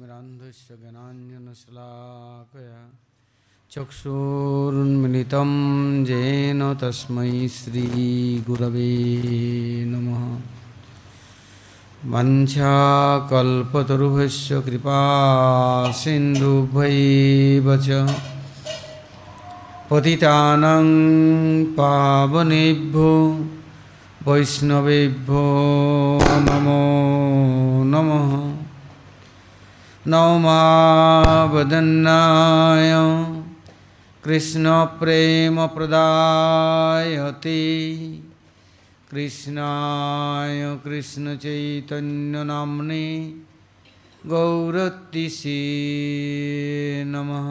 मिरान्धस्य ज्ञानाञ्जनशलाकया चक्षुरुन्मिलितं येन तस्मै श्रीगुरवे नमः वञ्छाकल्पतरुभ्यश्च कृपा सिन्धुभ्यैव च पतितानं पावनेभ्यो वैष्णवेभ्यो नमो नमः नौमावदन्नाय कृष्णप्रेमप्रदायति कृष्णाय कृष्णचैतन्यनाम्ने गौरतिषे नमः।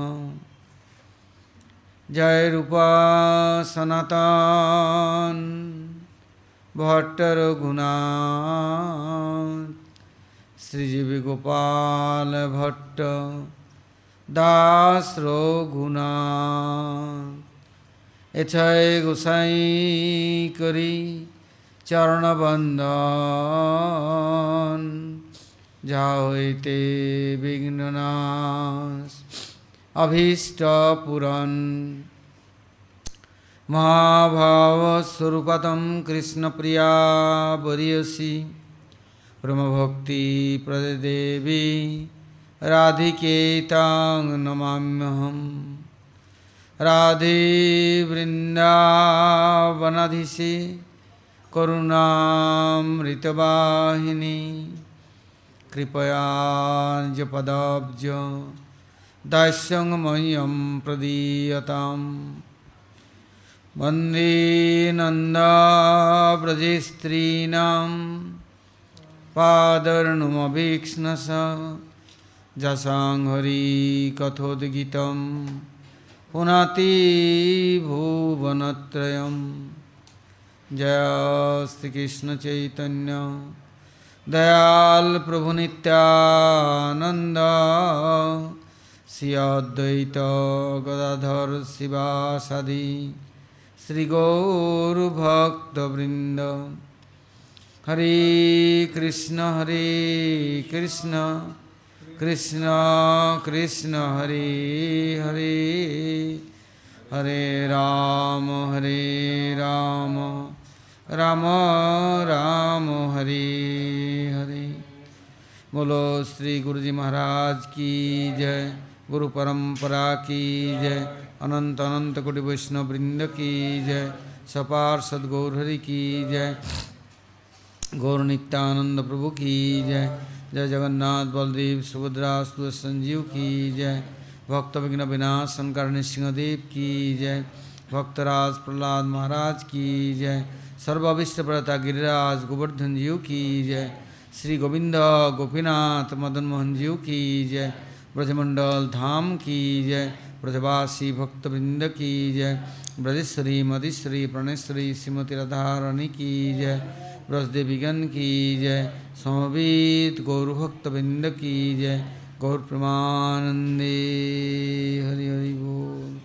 जय रूपा सनातन भट्ट रघुनाथ। श्रीजीवी गोपाल भट्ट, दास रघुना। एथय गोसाई करी चरणबंदन जाओते विघ्ननाश, अभीष्ट अभीष्टपुरन महाभावस्वरूपतम कृष्णप्रिया बरियसी। ब्रह्मभक्ति प्रदेवी राधिके तंग नमाम्यहम। राधे वृंदावनाधीशे करुणामृतवाहिनी कृपया जपदाब्ज दास्यङ्गमह्यं प्रदीयताम्। वंदे नन्दाव्रजेस्त्रीणां पादर्णुमभीक्ष्णस। जसाङ्घरी कथोद्गीतं पुनाति भुवनत्रयं जय श्रीकृष्णचैतन्य दयाल प्रभुनित्यानन्द। श्री अद्वैत गदाधर शिवासादि। श्रीगौरभक्तवृन्द हरे कृष्ण हरे कृष्ण। कृष्ण कृष्ण, हरे हरे। हरे राम हरे राम। राम राम, हरे हरे। बोलो श्री गुरु जी महाराज की जय, गुरु परंपरा की जय, अनंत अनंत कोटि वैष्णव वृंद की जय, सपार सदगौर हरि की जय। गौर नित्यानंद प्रभु की जय। जय जगन्नाथ, बलदेव सुभद्रा सुद संजीव की जय। भक्त विघ्न विनाशन करणे सिंहदेव की जय। भक्तराज प्रहलाद महाराज की जय। सर्वाविष्ट प्रता गिरिराज गोवर्धन जीव की जय। श्री गोविंद गोपीनाथ मदन मोहन जीव की जय। ब्रजमंडल धाम की जय। ब्रजवासी भक्तवृंद की जय। ब्रजेश्वरी मधेश्वरी प्रणेश्वरी श्रीमती राधारणी की जय। ब्रजदेवीगण की जय। समवेत गौरभक्तबिंद की जय। गौर प्रमानंदे। हरि हरि बोल।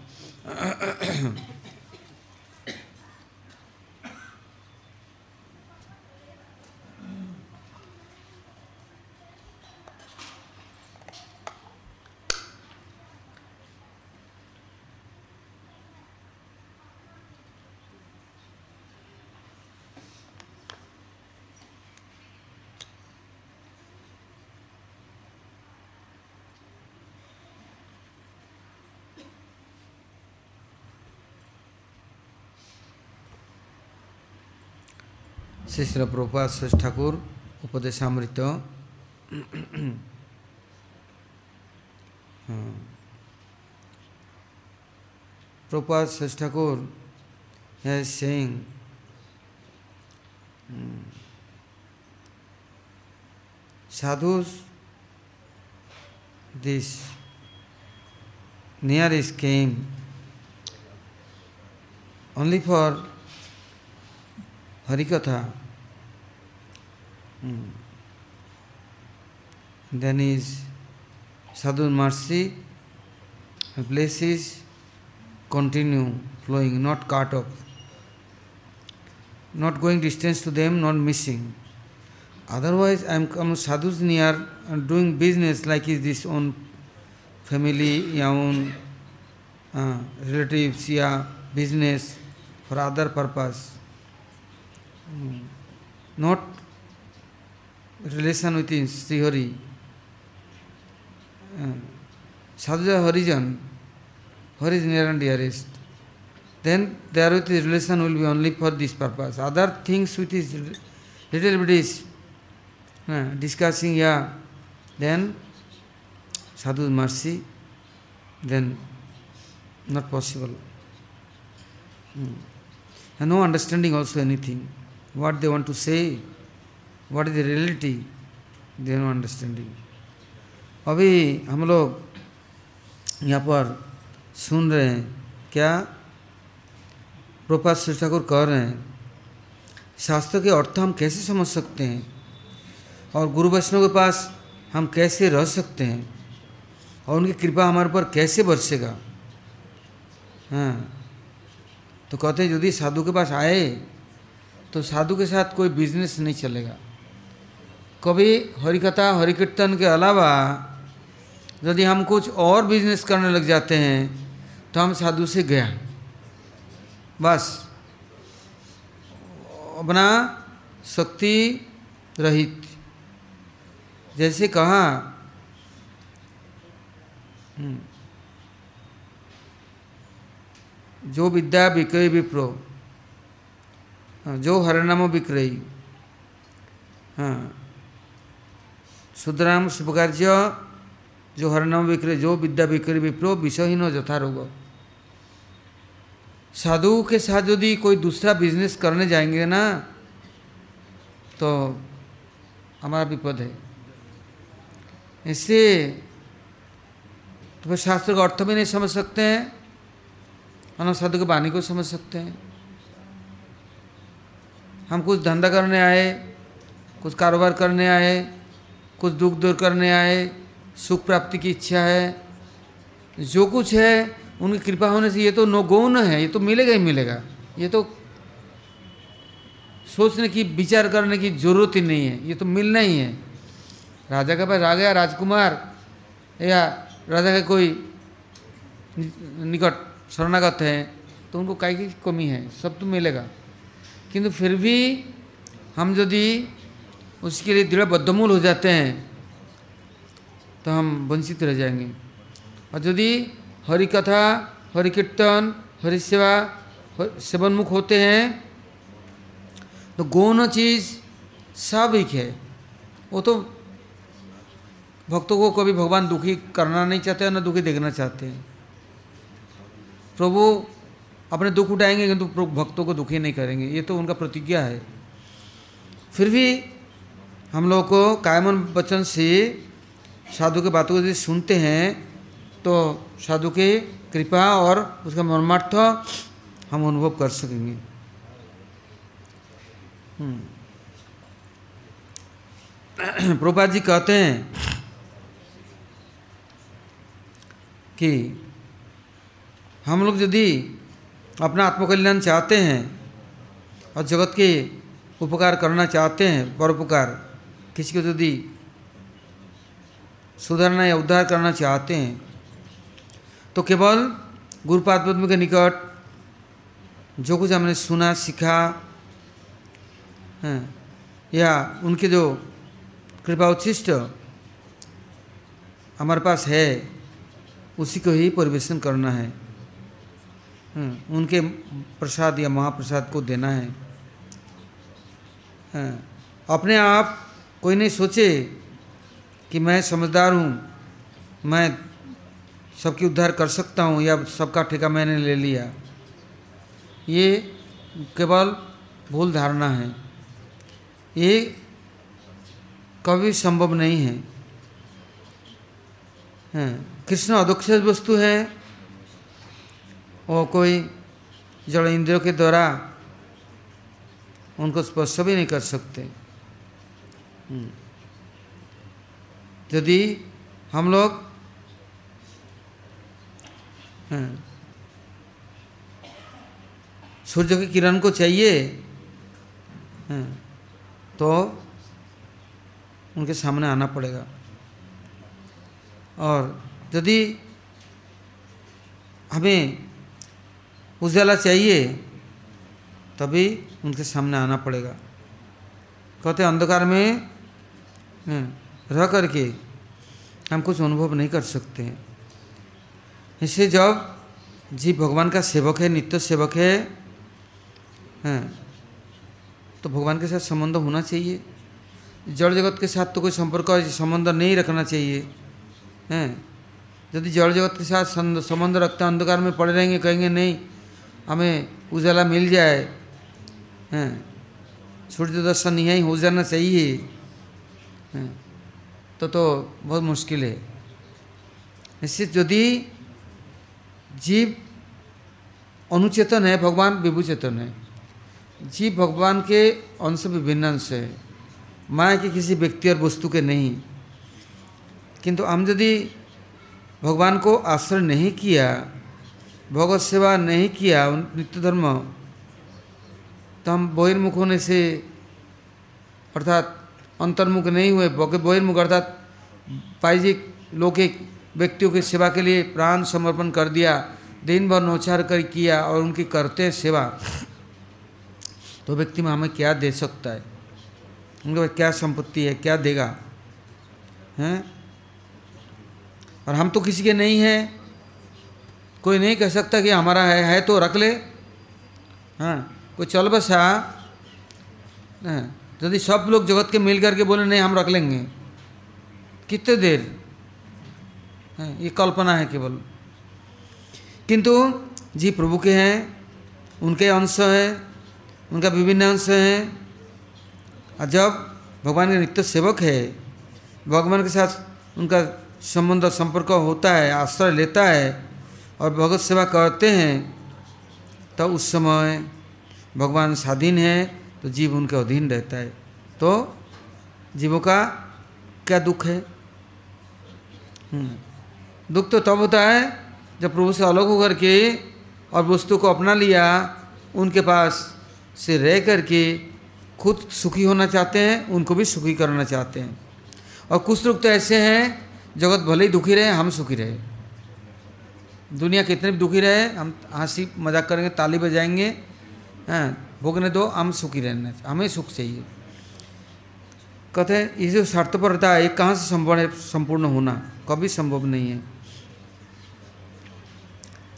श्रीश्र प्रभा शेष ठाकुर, उपदेशामृत। हाँ। प्रभा शेष ठाकुर, है सिंह। साधु this near is came only for हरिकथा। Mm. Then is sadhu mercy, blesses continue flowing, not cut off. Not going distance to them, not missing. Otherwise, I am come sadhus near and doing business like is this own family, या own uh, relatives, या business for other purpose. Mm. Not relation with Sri Hari. Uh, Sadhuja Harijan, Hari is near and dearest. Then there with his relation will be only for this purpose. Other things with his little bit is uh, discussing, yeah, then sadhu's mercy, then not possible. Hmm. And no understanding also anything. What they want to say, what is the reality, they no understanding. अभी हम लोग यहाँ पर सुन रहे हैं क्या प्रोपा श्री ठाकुर कह रहे हैं शास्त्र के अर्थ हम कैसे समझ सकते हैं? और गुरु वैष्णव के पास हम कैसे रह सकते हैं? और उनकी कृपा हमारे पर कैसे बरसेगा? हाँ। तो कहते हैं यदि साधु के पास आए तो साधु के साथ कोई बिज़नेस नहीं चलेगा। कभी हरिकथा, हरिकीर्तन के अलावा यदि हम कुछ और बिज़नेस करने लग जाते हैं तो हम साधु से गया। बस। अपना शक्ति रहित। जैसे कहा जो विद्या विक्रय विप्रो जो हरनाम विक्रयी हाँ शुद्राम शुभकार्य, जो हरनाम विक्रय जो विद्या विक्रय विप्रो विषहीन यथा रोग साधु के साथ यदि कोई दूसरा बिज़नेस करने जाएँगे ना तो हमारा विपद है। इससे तो फिर शास्त्र का अर्थ भी नहीं समझ सकते हैं, और साधु के वाणी को समझ सकते हैं। हम कुछ धंधा करने आए, कुछ कारोबार करने आए कुछ दुख दूर करने आए, सुख प्राप्ति की इच्छा है। जो कुछ है, उनकी कृपा होने से ये तो नो गौन है, ये तो मिलेगा ही मिलेगा। ये तो सोचने की, विचार करने की ज़रूरत ही नहीं है, ये तो मिलना ही है। राजा के पास आ गया, राजकुमार, या राजा के कोई निकट शरणागत है तो उनको कई की कमी है? सब तो मिलेगा। किंतु फिर भी हम यदि उसके लिए दृढ़ बद्धमूल हो जाते हैं तो हम वंचित रह जाएँगे। और यदि हरि कथा हरि कीर्तन हरि सेवा सेवनमुख होते हैं तो गौण चीज़ स्वाभाविक है। वो तो भक्तों को कभी भगवान दुखी करना नहीं चाहते और न दुखी देखना चाहते हैं। प्रभु अपने दुख उठाएँगे, किंतु भक्तों को दुखी नहीं करेंगे। ये तो उनका प्रतिज्ञा है। फिर भी हम लोग को कायमन वचन से साधु के बातों को यदि सुनते हैं तो साधु की कृपा और उसका मर्मार्थ हम अनुभव कर सकेंगे हम्म। प्रभुपाद जी कहते हैं कि हम लोग यदि अपना आत्मकल्याण चाहते हैं और जगत के उपकार करना चाहते हैं, परोपकार किसी को यदि सुधारना या उद्धार करना चाहते हैं तो केवल गुरुपाद पद्म के निकट जो कुछ हमने सुना, सीखा या उनके जो कृपा उच्छिष्ट हमारे पास है, उसी को ही परिवेशन करना है। उनके प्रसाद या महाप्रसाद को देना है, अपने आप कोई नहीं सोचे कि मैं समझदार हूँ, मैं सबकी उद्धार कर सकता हूँ या सबका ठेका मैंने ले लिया। ये केवल भूल धारणा है। ये कभी संभव नहीं है। कृष्ण अदोक्षज वस्तु है और कोई जड़ इंद्रियों के द्वारा उनको स्पर्श भी नहीं कर सकते। यदि हम लोग हाँ। सूर्य की किरण को चाहिए हाँ। तो उनके सामने आना पड़ेगा और यदि हमें उजाला चाहिए, तभी उनके सामने आना पड़ेगा कहते अंधकार में हम्म, रह करके हम कुछ अनुभव नहीं कर सकते। हैं जब जीव भगवान का सेवक है नित्य सेवक है हैं, तो भगवान के साथ संबंध होना चाहिए। जड़ जगत के साथ तो कोई संपर्क संबंध नहीं रखना चाहिए। हैं यदि जड़ जगत के साथ संबंध रखते हैं, अंधकार में पड़े रहेंगे कहेंगे नहीं हमें उजाला मिल जाए। हैं सूर्य दर्शन यहीं हो जाना चाहिए। तो तो बहुत मुश्किल है। निश्चित यदि जीव अनुचेतन है, भगवान विभुचेतन है, जीव भगवान के अंश विभिन्न अंश है, माया के किसी व्यक्ति और वस्तु के नहीं। किंतु हम यदि भगवान को आश्रय नहीं किया, भगवत सेवा नहीं किया नित्य धर्म तो हम बहिर्मुख होने से, अर्थात अंतर्मुख नहीं हुए। बहिर्मुख अर्थात पाइजिक लौकिक व्यक्तियों की सेवा के लिए प्राण समर्पण कर दिया दिन भर नौचार कर किया और उनकी करते हैं सेवा। तो व्यक्ति में हमें क्या दे सकता है? उनके पास क्या संपत्ति है? क्या देगा? हैं? और हम तो किसी के नहीं हैं। कोई नहीं कह सकता कि हमारा है है तो रख ले। हाँ कोई चल बसा। हाँ, यदि सब लोग जगत के मिल करके बोले, नहीं, हम रख लेंगे। कितने देर? ये कल्पना है केवल। किंतु जी प्रभु के हैं, उनके अंश हैं, उनका विभिन्न अंश हैं। और जब भगवान के नित्य सेवक है, भगवान के साथ उनका संबंध संपर्क होता है, आश्रय लेता है, और भगवत सेवा करते हैं तो उस समय भगवान स्वाधीन है तो जीव उनके अधीन रहता है। तो जीवों का क्या दुख है? हम्म, दुख तो तब होता है जब प्रभु से अलग होकर के और वस्तु को अपना लिया उनके पास से रह करके खुद सुखी होना चाहते हैं उनको भी सुखी करना चाहते हैं। और कुछ लोग तो ऐसे हैं जगत भले ही दुखी रहे हम सुखी रहे। दुनिया कितने भी दुखी रहे हम हँसी मज़ाक करेंगे ताली बजाएँगे हैं भोगने दो हम सुखी रहना हमें सुख चाहिए। कहते हैं ये जो स्वार्थपरता है ये कहाँ से संभव है संपूर्ण होना? कभी संभव नहीं है।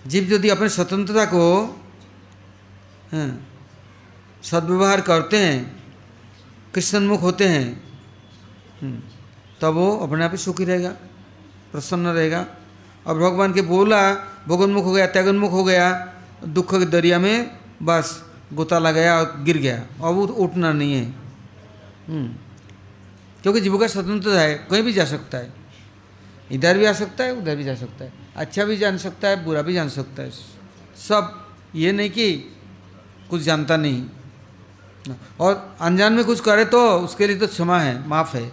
जीव यदि अपने स्वतंत्रता को हैं, सद्व्यवहार करते हैं कृष्णन्मुख होते हैं हम्म, तब वो अपने आप ही सुखी रहेगा प्रसन्न रहेगा। और भगवान के बोला भोगोन्मुख हो गया त्यागोन्मुख हो गया दुख के दरिया में बस। गोता लगाया और गिर गया। अब वो उठना नहीं है। हम्म, क्योंकि जीव का स्वतंत्रता है कहीं भी जा सकता है। इधर भी आ सकता है उधर भी जा सकता है। अच्छा भी जान सकता है बुरा भी जान सकता है। सब ये नहीं कि कुछ जानता नहीं। और अनजान में कुछ करे तो उसके लिए तो क्षमा है माफ़ है।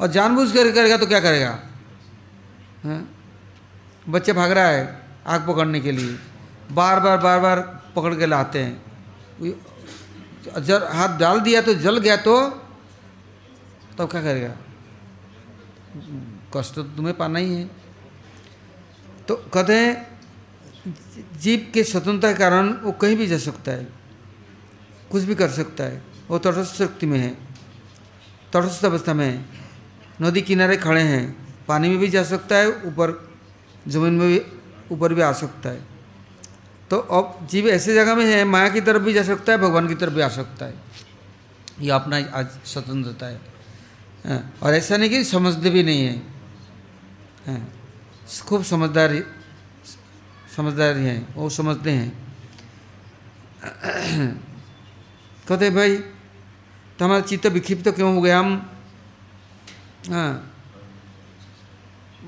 और जानबूझ कर करेगा तो क्या करेगा? हैं? बच्चे भाग रहा है आग पकड़ने के लिए। बार बार बार बार पकड़ के लाते हैं। जब हाथ डाल दिया तो जल गया तो तब तो क्या करेगा? कष्ट तो तुम्हें पाना ही है। तो कहते हैं, जीव के स्वतंत्रता के कारण वो कहीं भी जा सकता है, कुछ भी कर सकता है, वो तटस्थ शक्ति में है, तटस्थ अवस्था में है। नदी किनारे खड़े हैं, पानी में भी जा सकता है, ऊपर ज़मीन में भी, ऊपर भी आ सकता है। तो अब जीव ऐसे जगह में है माया की तरफ़ भी जा सकता है भगवान की तरफ़ भी आ सकता है। ये अपना आज स्वतंत्रता है। हाँ, और ऐसा नहीं कि समझते भी नहीं है। हाँ, खूब समझदार समझदार हैं वो समझते हैं। कहते भाई तो हमारा चित्त विक्षिप्त तो क्यों हो गया? हम हाँ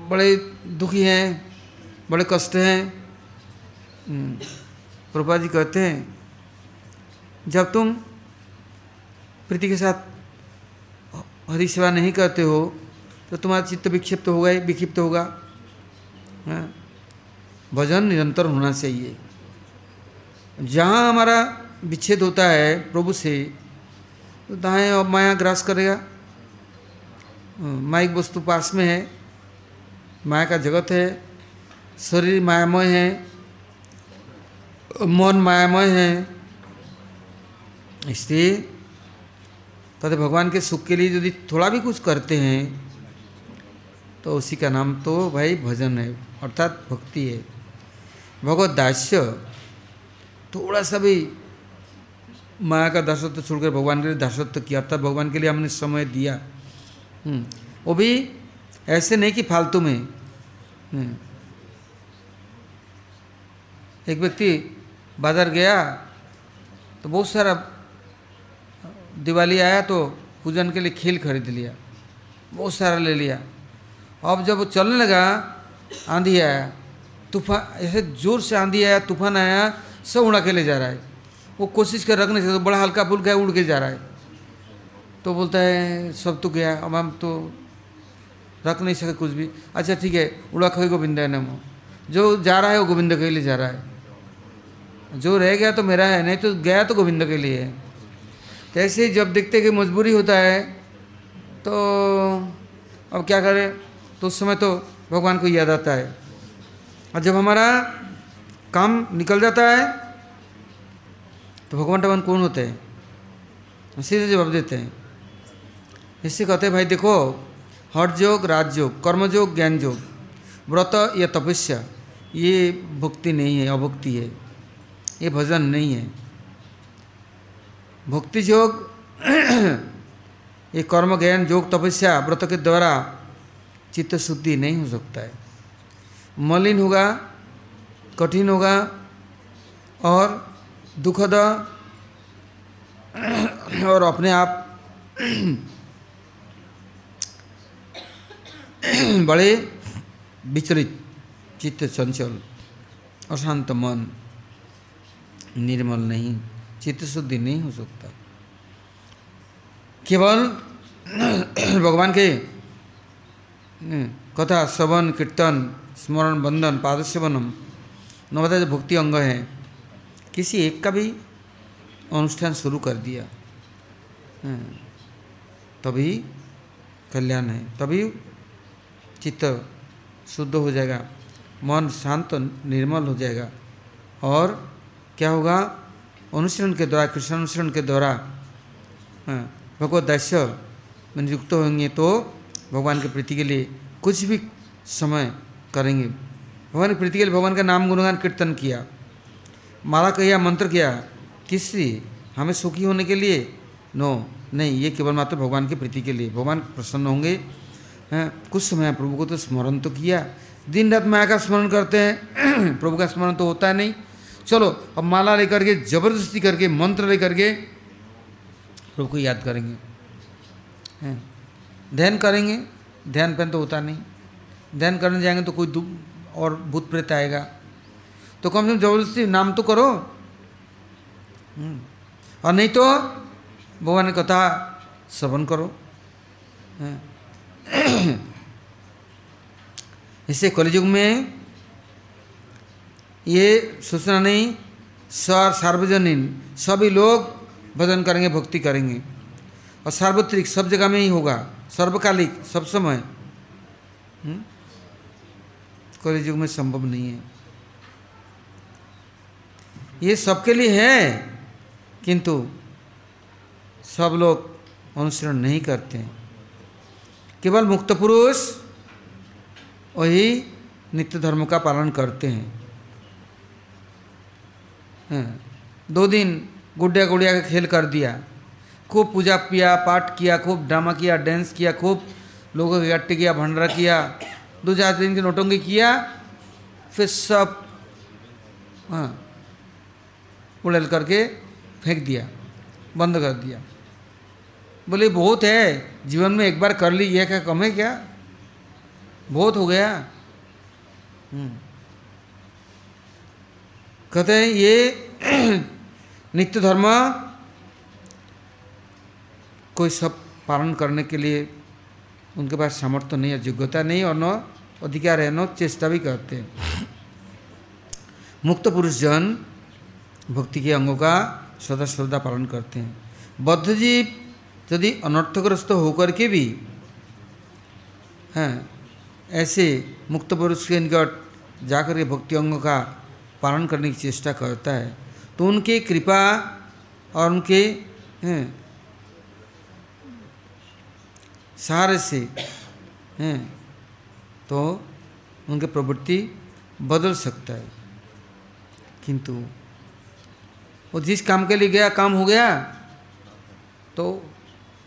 बड़े दुखी हैं बड़े कष्ट हैं प्रभा जी कहते हैं, जब तुम प्रीति के साथ हरि सेवा नहीं करते हो तो तुम्हारा चित्त विक्षिप्त होगा ही विक्षिप्त होगा। हाँ। भजन निरंतर होना चाहिए। जहाँ हमारा विच्छेद होता है प्रभु से तो दाएँ और माया ग्रास करेगा। माइक वस्तु पास में है, माया का जगत है, शरीर मायामय है मन मायामय है। इसलिए तथा भगवान के सुख के लिए यदि थोड़ा भी कुछ करते हैं तो उसी का नाम तो भाई भजन है अर्थात भक्ति है। भगवत दास्य थोड़ा सा भी माया का दासत्व छोड़कर भगवान के लिए दासत्व किया अर्थात भगवान के लिए हमने समय दिया। हम्म, वो भी ऐसे नहीं कि फालतू में। हम्म। एक व्यक्ति बाज़ार गया तो बहुत सारा दिवाली आया तो पूजन के लिए खील खरीद लिया, बहुत सारा ले लिया। अब जब चलने लगा, आंधी आया, तूफ़ान, ऐसे ज़ोर से आंधी आया, तूफ़ान आया, सब उड़ा के ले जा रहा है। वो कोशिश कर रखने से तो बड़ा हल्का फुल्का उड़ के जा रहा है। तो बोलता है, सब तो गया, अब हम तो रख नहीं सके कुछ भी। अच्छा ठीक है, उड़ा खोई गोविंद है नमो। जो जा रहा है, वो गोविंद के लिए जा रहा है। जो रह गया तो मेरा है, नहीं तो गया तो गोविंद के लिए। है तो ही जब देखते कि मजबूरी होता है तो अब क्या करें? तो उस समय तो भगवान को याद आता है। और जब हमारा काम निकल जाता है तो भगवान टगवान कौन होते हैं? सीधे जवाब देते हैं। इससे कहते हैं, भाई देखो हठ योग राजयोग कर्मयोग ज्ञान योग व्रत या तपस्या, ये भक्ति नहीं है, अभक्ति है। ये भजन नहीं है। भक्ति योग, ये कर्म ज्ञान योग तपस्या व्रत के द्वारा चित्त शुद्धि नहीं हो सकता है। मलिन होगा, कठिन होगा और दुखद और अपने आप बड़े विचलित, चित्त चंचल, अशांत मन। निर्मल नहीं, चित्त शुद्धि नहीं हो सकता। केवल भगवान के कथा, श्रवण, कीर्तन, स्मरण, बंधन पादस्यवनम नवदा जो भक्ति अंग है। किसी एक का भी अनुष्ठान शुरू कर दिया। तभी कल्याण है, तभी चित्त शुद्ध हो जाएगा, मन शांत, निर्मल हो जाएगा और क्या होगा? अनुसरण के द्वारा, कृष्ण अनुसरण के द्वारा भगवत दास्य में युक्त होंगे तो भगवान के प्रीति के लिए कुछ भी समय करेंगे। भगवान की प्रीति के लिए भगवान का नाम गुणगान कीर्तन किया। माला किया मंत्र किया? किस हमें सुखी होने के लिए? नो, नहीं, ये केवल मात्र भगवान की प्रीति के लिए। भगवान प्रसन्न होंगे। हैं, कुछ समय प्रभु को तो स्मरण तो किया। दिन रात माया का स्मरण करते हैं। प्रभु का स्मरण तो होता है नहीं। चलो, अब माला लेकर के, ज़बरदस्ती करके, मंत्र लेकर के, प्रभु को याद करेंगे। ध्यान करेंगे, ध्यान पहन तो होता नहीं। ध्यान करने जाएँगे तो कोई दुख और भूत प्रेत आएगा। तो कम से कम ज़बरदस्ती नाम तो करो। और नहीं तो भगवान की कथा श्रवण करो। इससे कलयुग में ये सूचना नहीं स्वर सार्वजनिक सभी लोग भजन करेंगे भक्ति करेंगे। और सार्वत्रिक सब जगह में ही होगा सर्वकालिक सब समय। कलयुग में संभव नहीं है। ये सबके लिए है किंतु सब लोग अनुसरण नहीं करते। हैं केवल मुक्त पुरुष वही नित्य धर्म का पालन करते हाँ, दो दिन गुड़िया गुड़िया का खेल कर दिया। खूब पूजा किया, पाठ किया, खूब ड्रामा किया डांस किया, खूब लोगों के गट्टी किया, भंडारा किया। दो चार दिन की नोटोंगी किया, फिर सब हाँ उड़ेल करके फेंक दिया, बंद कर दिया। बोले, बहुत है, जीवन में एक बार कर ली, यह क्या कम है क्या? बहुत हो गया। कहते हैं, ये नित्य धर्म कोई सब पालन करने के लिए उनके पास सामर्थ्य नहीं है, योग्यता नहीं और न अधिकार है, न चेष्टा भी करते हैं। मुक्त पुरुष जन भक्ति के अंगों का सदा श्रद्धा पालन करते हैं। बद्धजीव यदि अनर्थग्रस्त होकर के भी, हैं, ऐसे मुक्त पुरुष के निकट जाकर के भक्ति अंगों का पालन करने की चेष्टा करता है तो उनके कृपा और उनके, हैं, सहारे से, हैं तो उनके प्रवृत्ति बदल सकता है। किंतु, वो जिस काम के लिए गया, काम हो गया तो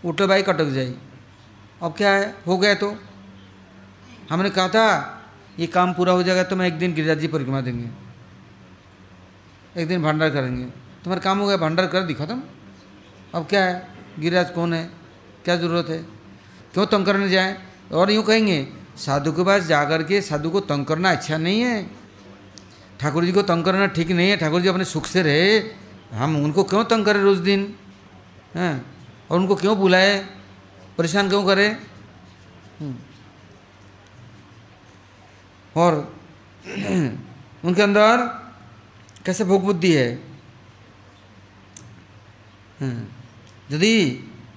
उठो बाइक अटक जाए अब क्या है? हो गया तो। हमने कहा था, ये काम पूरा हो जाएगा तो मैं एक दिन गिरिराज जी परिक्रमा देंगे। एक दिन भंडार करेंगे। तुम्हारा काम हो गया, भंडार कर दी, खत्म। अब क्या है? गिरिराज कौन है? क्या ज़रूरत है? क्यों तंग करने जाए? और यूँ कहेंगे, साधु के पास जाकर के साधु को तंग करना अच्छा नहीं है। ठाकुर जी को तंग करना ठीक नहीं है। ठाकुर जी अपने सुख से रहे। हम उनको क्यों तंग करें रोज़ दिन? हैं? और उनको क्यों बुलाए? परेशान क्यों करें? हम्म। और उनके अंदर कैसे भोग बुद्धि है हम्म। यदि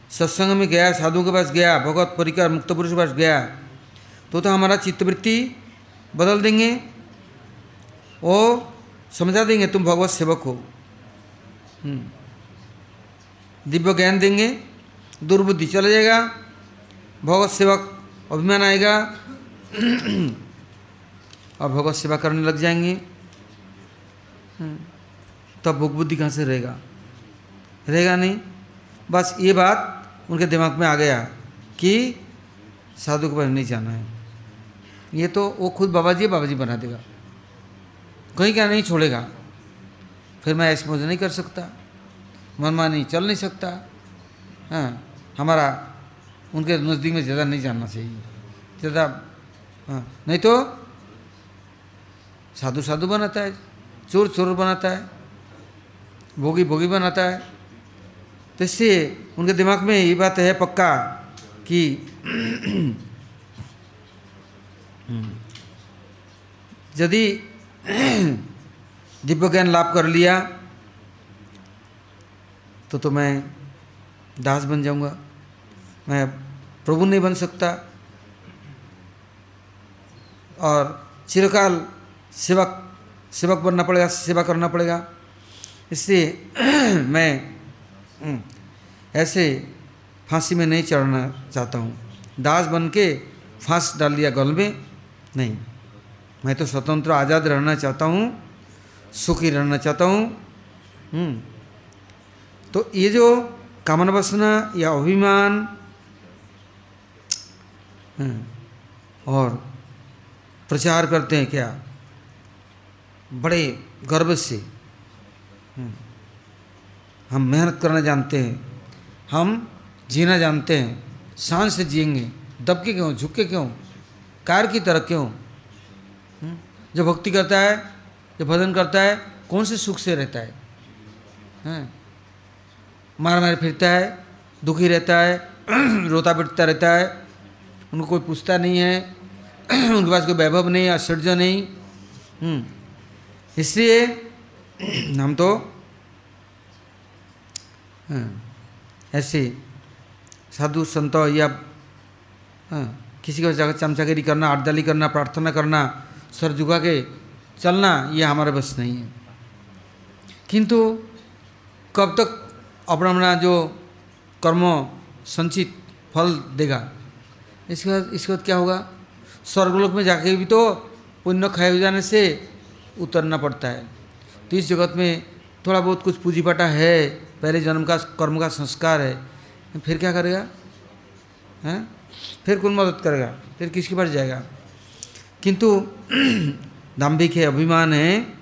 सत्संग में गया साधु के पास गया, भगवत परिकर, मुक्त पुरुष के पास गया तो तो हमारा चित्तवृत्ति बदल देंगे वो समझा देंगे तुम भगवत सेवक हो हम्म। दिव्य ज्ञान देंगे, दुर्बुद्धि चला जाएगा, भगवत सेवक अभिमान आएगा, और भगवत सेवा करने लग जाएँगे। तब भोग बुद्धि कहाँ से रहेगा? रहेगा नहीं। बस ये बात उनके दिमाग में आ गया कि साधु के पास नहीं जाना है। ये तो वो खुद बाबा जी बाबा जी बना देगा। कहीं क्या नहीं छोड़ेगा। फिर मैं मौज नहीं कर सकता। मनमानी चल नहीं सकता। हाँ हमारा उनके नज़दीक में ज़्यादा नहीं जानना चाहिए। ज़्यादा हाँ नहीं तो साधु साधु बनाता है। चोर चोर बनाता है, भोगी भोगी बनाता है। तो इससे उनके दिमाग में ये बात है पक्का कि यदि दिव्य ज्ञान लाभ कर लिया तो तो मैं दास बन जाऊँगा। मैं प्रभु नहीं बन सकता। और चिरकाल सेवक सेवक बनना पड़ेगा सेवा करना पड़ेगा। इसलिए मैं हम्म, ऐसे फांसी में नहीं चढ़ना चाहता हूँ। दास बन के फांस डाल दिया गल में नहीं। मैं तो स्वतंत्र आज़ाद रहना चाहता हूँ सुखी रहना चाहता हूँ हम्म, तो ये जो कामना वासना या अभिमान हम्म, और प्रचार करते हैं क्या? बड़े गर्व से। हम्म, हम मेहनत करना जानते हैं। हम जीना जानते हैं। शान से जिएँगे। दब के क्यों? झुक के क्यों? कार की तरह क्यों? हम्म, जो भक्ति करता है जो भजन करता है कौन से सुख से रहता है? हैं? मार मार फिरता है दुखी रहता है रोता पिटता रहता है। उनको कोई पूछता नहीं है। उनके पास कोई वैभव नहीं आश्चर्य नहीं। हम्म, इसलिए हम तो हाँ, ऐसे साधु संत या हाँ, किसी को जगह चमचागिरी करना आर्दाली करना प्रार्थना करना सर झुका के चलना ये हमारे बस नहीं है। किंतु कब तक अपना अपना जो कर्म संचित फल देगा? इसके बाद इसके बाद क्या होगा? स्वर्गलोक में जाके भी तो पुण्य खाए जाने से उतरना पड़ता है। तो इस जगत में थोड़ा बहुत कुछ पूंजी पटा है, पहले जन्म का, कर्म का संस्कार है। फिर क्या करेगा? हैं? फिर कौन मदद करेगा? फिर किसके पास जाएगा? किंतु दाम्भिक है, अभिमान है।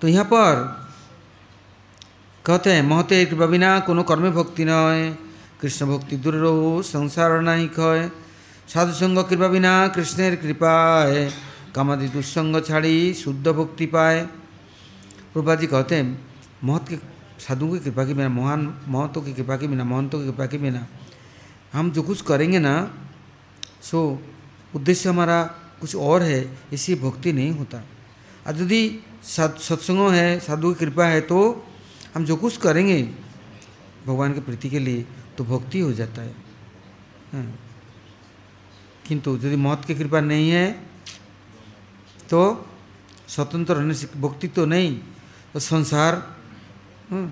तो यहाँ पर कहते हैं, महते कृपा बिना कोनो कर्म भक्ति न कृष्ण भक्ति दूर रहो, संसार नहीं खय। साधुसंग कृपा बिना कृष्णेर कृपा है। कामादि दुस्संग छाड़ी, शुद्ध भक्ति पाए। प्रभा जी कहते हैं, महत के साधुओं की कृपा के बिना, महान महत्व की कृपा के बिना, महंतों की कृपा के बिना हम जो कुछ करेंगे ना, सो उद्देश्य हमारा कुछ और है, इसी भक्ति नहीं होता। और यदि सत्संगों है, साधु की कृपा है तो हम जो कुछ करेंगे भगवान की प्रीति के लिए तो भक्ति हो जाता है। हाँ। किंतु यदि महत्व की कृपा नहीं है तो स्वतंत्र रहने से भक्ति तो नहीं तो संसार हम्म,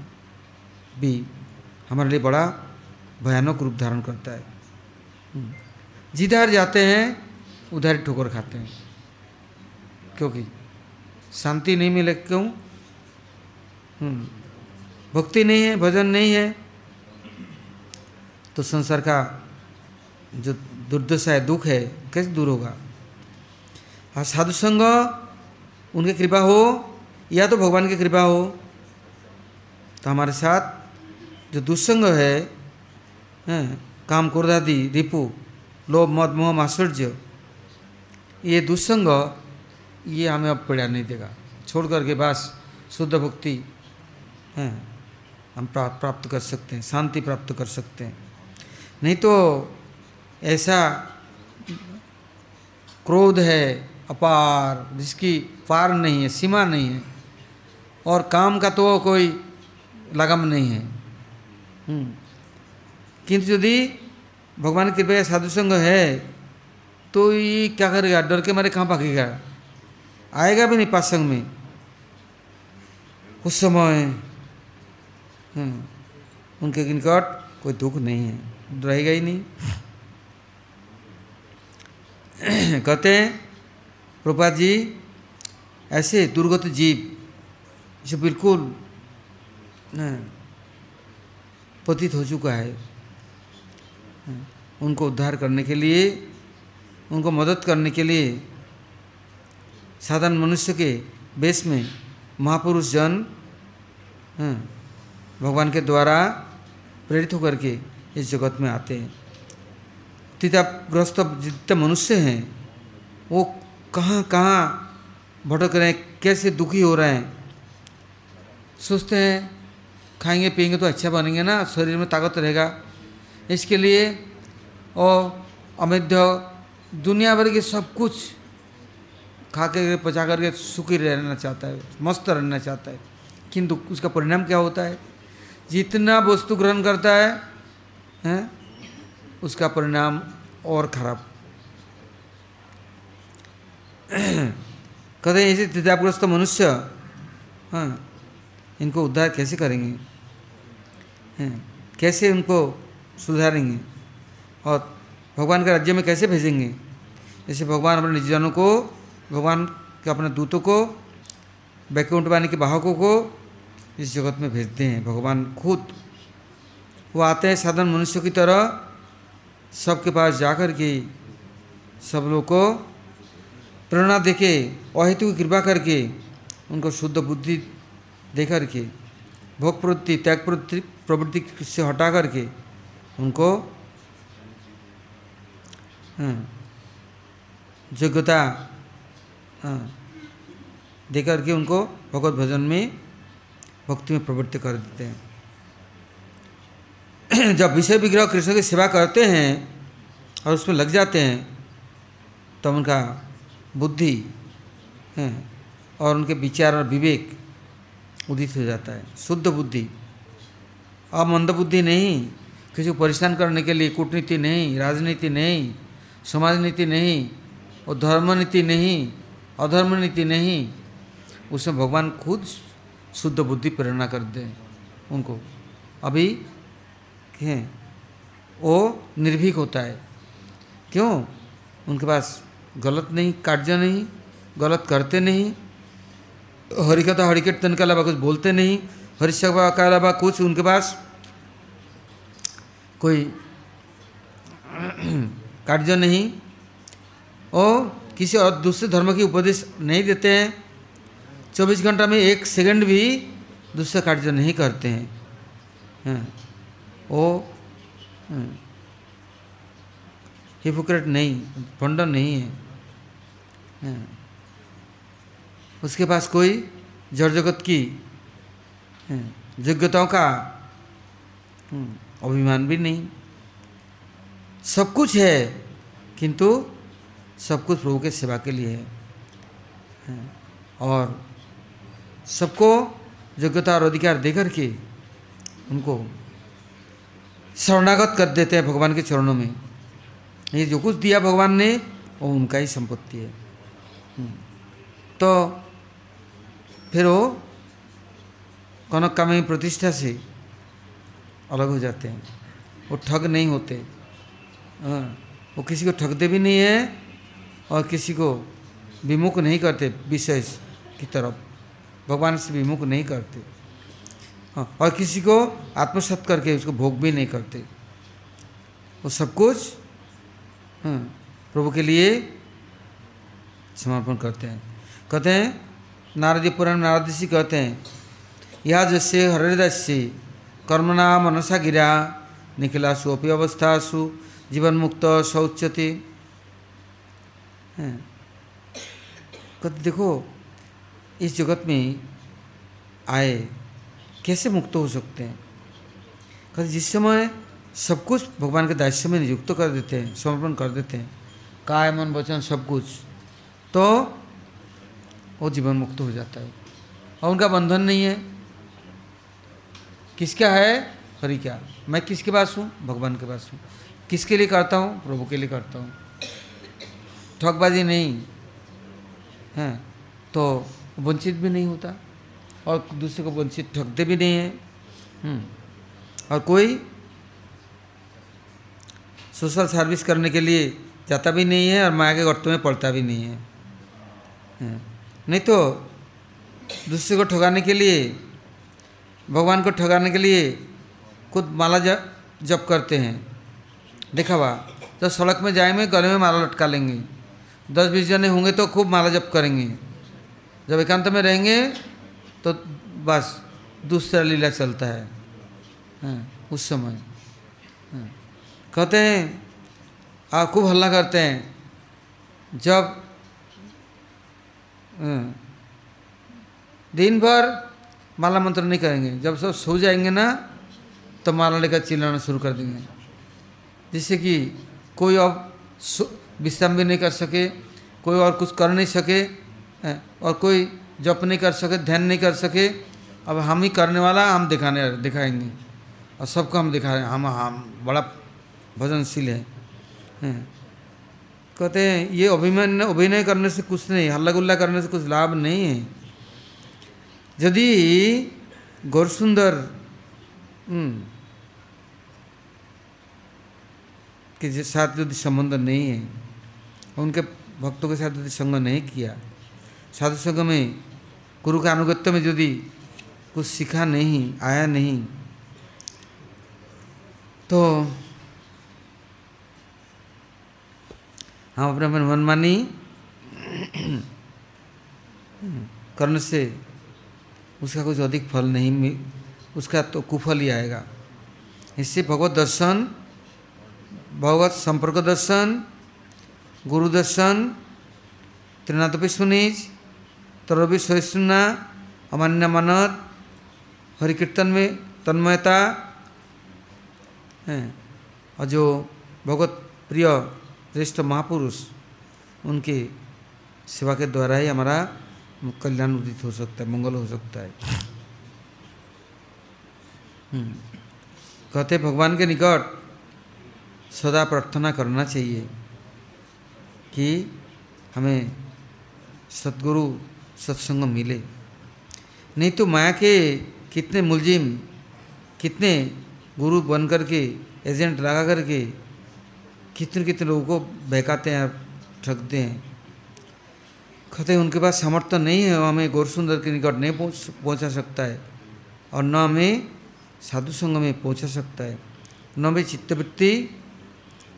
भी हमारे लिए बड़ा भयानक रूप धारण करता है। हम्म, जिधर जाते हैं उधर ठोकर खाते हैं। क्योंकि शांति नहीं मिले क्यों? हम्म, भक्ति नहीं है भजन नहीं है तो संसार का जो दुर्दशा है दुख है कैसे दूर होगा? और साधु संग उनकी कृपा हो या तो भगवान की कृपा हो। तो हमारे साथ जो दुस्संग है, है काम क्रोधादि रिपु लोभ मद मोह माश्चर्य ये दुस्संग ये हमें अब पीड़ा नहीं देगा। छोड़ करके बस शुद्ध भक्ति है हम प्राप्त कर सकते हैं शांति प्राप्त कर सकते हैं। नहीं तो ऐसा क्रोध है अपार जिसकी पार नहीं है सीमा नहीं है और काम का तो कोई लगम नहीं है। हम्म। किंतु यदि भगवान की कृपया साधु संग है तो ये क्या करेगा? डर के मारे कहाँ भागेगा? आएगा भी नहीं पासंग में। उस समय हम्म, उनके निकट कोई दुख नहीं है रहेगा ही नहीं। कहते हैं प्रपात जी ऐसे दुर्गत जीव जो बिल्कुल पतित हो चुका है उनको उद्धार करने के लिए उनको मदद करने के लिए साधारण मनुष्य के बेस में महापुरुष जन भगवान के द्वारा प्रेरित होकर के इस जगत में आते हैं तिताग्रस्त जितने मनुष्य हैं वो कहाँ कहाँ भटक रहे हैं, कैसे दुखी हो रहे हैं? सोचते हैं, खाएँगे पिएँगे तो अच्छा बनेंगे ना, शरीर में ताकत रहेगा। इसके लिए और अमेध्य दुनिया भर के सब कुछ खा के, पचा करके सुखी रहना चाहता है, मस्त रहना चाहता है। किंतु उसका परिणाम क्या होता है? जितना वस्तु ग्रहण करता है, हैं, उसका परिणाम और खराब। कहते हैं, ऐसे त्रितापग्रस्त मनुष्य हाँ इनको उद्धार कैसे करेंगे? हैं, कैसे उनको सुधारेंगे? और भगवान के राज्य में कैसे भेजेंगे? जैसे भगवान अपने निजजनों को, भगवान के अपने दूतों को वैकुंठ वाणी के बाहकों को इस जगत में भेजते हैं। भगवान खुद, वो आते हैं साधारण मनुष्य की तरह, सबके पास जाकर के सब लोग को प्रेरणा देके अहितु कृपा करके उनको शुद्ध बुद्धि दे करके भोग प्रवृत्ति त्याग प्रवृत्ति प्रवृत्ति से हटा करके उनको हाँ, योग्यता हाँ, दे करके उनको भगवत भजन में भक्ति में प्रवृत्ति कर देते हैं। जब विषय विग्रह कृष्ण की सेवा करते हैं और उसमें लग जाते हैं तब तो उनका बुद्धि और उनके विचार और विवेक उदित हो जाता है। शुद्ध बुद्धि। अब मंद बुद्धि नहीं, किसी को परेशान करने के लिए कूटनीति नहीं, राजनीति नहीं समाज नीति नहीं, और धर्म नीति नहीं अधर्म नीति नहीं, उसमें भगवान खुद शुद्ध बुद्धि प्रेरणा कर दे उनको। अभी, हैं, वो निर्भीक होता है। क्यों? उनके पास गलत नहीं कार्य नहीं, गलत करते नहीं, हरिकथा हरिकीर्तन के अलावा कुछ बोलते नहीं हरिशवा के अलावा कुछ उनके पास कोई कार्य नहीं, और किसी और दूसरे धर्म की उपदेश नहीं देते हैं, चौबीस घंटा में एक सेकंड भी दूसरे कार्य नहीं करते हैं हाँ। वो हिपोक्रेट नहीं फंडन नहीं है। हाँ। उसके पास कोई जड़ जगत की हाँ, योग्यताओं का हम्म, अभिमान भी नहीं। सब कुछ है किंतु सब कुछ प्रभु के सेवा के लिए है। हाँ, और सबको योग्यता और अधिकार देकर के उनको शरणागत कर देते हैं भगवान के चरणों में। ये जो कुछ दिया भगवान ने, वो उनका ही संपत्ति है। हम्म। तो फिर वो कनक कामी प्रतिष्ठा से अलग हो जाते हैं। वो ठग नहीं होते। हाँ वो किसी को ठगते भी नहीं है और किसी को विमुख नहीं करते विशेष की तरफ़। भगवान से विमुख नहीं करते। हाँ और किसी को आत्मसत करके उसको भोग भी नहीं करते। वो सब कुछ प्रभु के लिए समर्पण करते हैं। कहते हैं, नारदी पुराण नारद ऋषि कहते हैं यह जैसे हृदय कर्मणा मनसा गिरा निखिलासु अपनी अवस्थासु जीवन मुक्त शौचते कहते, देखो, इस जगत में आए कैसे मुक्त हो सकते हैं? कहते, जिस समय सब कुछ भगवान के दायित्व में नियुक्त कर देते हैं, समर्पण कर देते हैं। काय, मन, वचन, सब कुछ। तो वो जीवन मुक्त हो जाता है। और उनका बंधन नहीं है। किसका है? हरि क्या मैं किसके पास हूँ? भगवान के पास हूँ। किसके लिए करता हूँ? प्रभु के लिए करता हूँ। ठगबाजी नहीं। है? तो वंचित भी नहीं होता। और दूसरे को वंचित ठगते भी नहीं है। हम्म। और कोई सोशल सर्विस करने के लिए जाता भी नहीं है और माया के गर्तों में पड़ता भी नहीं है। नहीं तो दूसरे को ठगाने के लिए भगवान को ठगाने के लिए खुद माला जप करते हैं। देखा हुआ जब सड़क में जाएँगे गले में माला लटका लेंगे। दस बीस जने होंगे तो खूब माला जप करेंगे। जब एकांत में रहेंगे तो बस दूसरा लीला चलता है। हाँ, उस समय। हाँ, कहते हैं आप खूब हल्ला करते हैं। जब हाँ, दिन भर माला मंत्र नहीं करेंगे जब सब सो जाएँगे ना तो माला लेकर चिल्लाना शुरू कर देंगे। जिससे कि कोई अब विश्राम भी नहीं कर सके कोई और कुछ कर नहीं सके और कोई जप नहीं कर सके ध्यान नहीं कर सके अब हम ही करने वाला हम दिखाने दिखाएँगे। और सबको हम दिखा रहे हैं हम हम बड़ा भजनशील है। कहते हैं, ये अभिमान, अभिनय करने से कुछ नहीं हल्ला गुल्ला करने से कुछ लाभ नहीं है। यदि गौर सुंदर के साथ यदि संबंध नहीं है, उनके भक्तों के साथ यदि संग नहीं किया, साधु संग में, गुरु के अनुगत्य में यदि कुछ सीखा नहीं, आया नहीं तो हम अपने अपने मनमानी करने से उसका कुछ अधिक फल नहीं मिल उसका तो कुफल ही आएगा। इससे भगवत दर्शन, भगवत संपर्क दर्शन, गुरु दर्शन त्रिनाथपि सुनिज तरबी सहिष्णुना, अमान्य मानत, हरिकीर्तन में तन्मयता और जो भगवत प्रिय श्रेष्ठ महापुरुष उनके सेवा के द्वारा ही हमारा कल्याण उदित हो सकता है, मंगल हो सकता है हम्म। कहते भगवान के निकट सदा प्रार्थना करना चाहिए कि हमें सतगुरु, सत्संग मिले नहीं तो माया के कितने मुलजिम, कितने गुरु बन करके एजेंट लगा करके कितने कितने लोगों को बहकाते हैं, ठगते हैं। कहते उनके पास सामर्थ्य नहीं है हमें गौर सुंदर के निकट नहीं पहुँच पहुँचा सकता है। और न हमें साधु संग में पहुँचा सकता है। न भी चित्तवृत्ति,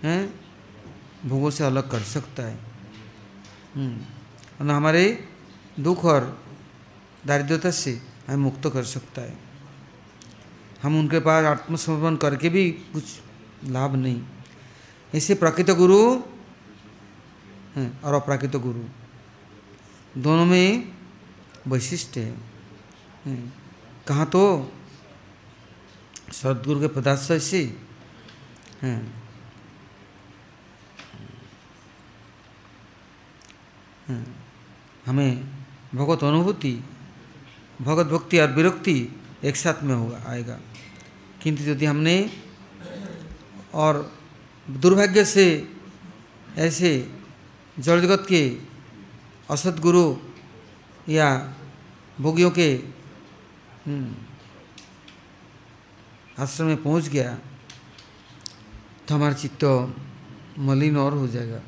हैं, भोगों से अलग कर सकता है। हम्म। न हमारे दुख और दारिद्रता से हमें मुक्त कर सकता है। हम उनके पास आत्मसमर्पण करके भी कुछ लाभ नहीं। ऐसे प्राकृत गुरु, हैं, और अप्राकृत गुरु। दोनों में वैशिष्ट है। कहाँ तो? सदगुरु के पदार्थ से। हैं, हमें भगवत अनुभूति, भगवत भक्ति और विरक्ति एक साथ में होगा, आएगा। किंतु यदि हमने और दुर्भाग्य से ऐसे जड़ जगत के असत गुरु या भोगियों के हम्म, आश्रम में पहुँच गया तो हमारा चित्त मलिन और हो जाएगा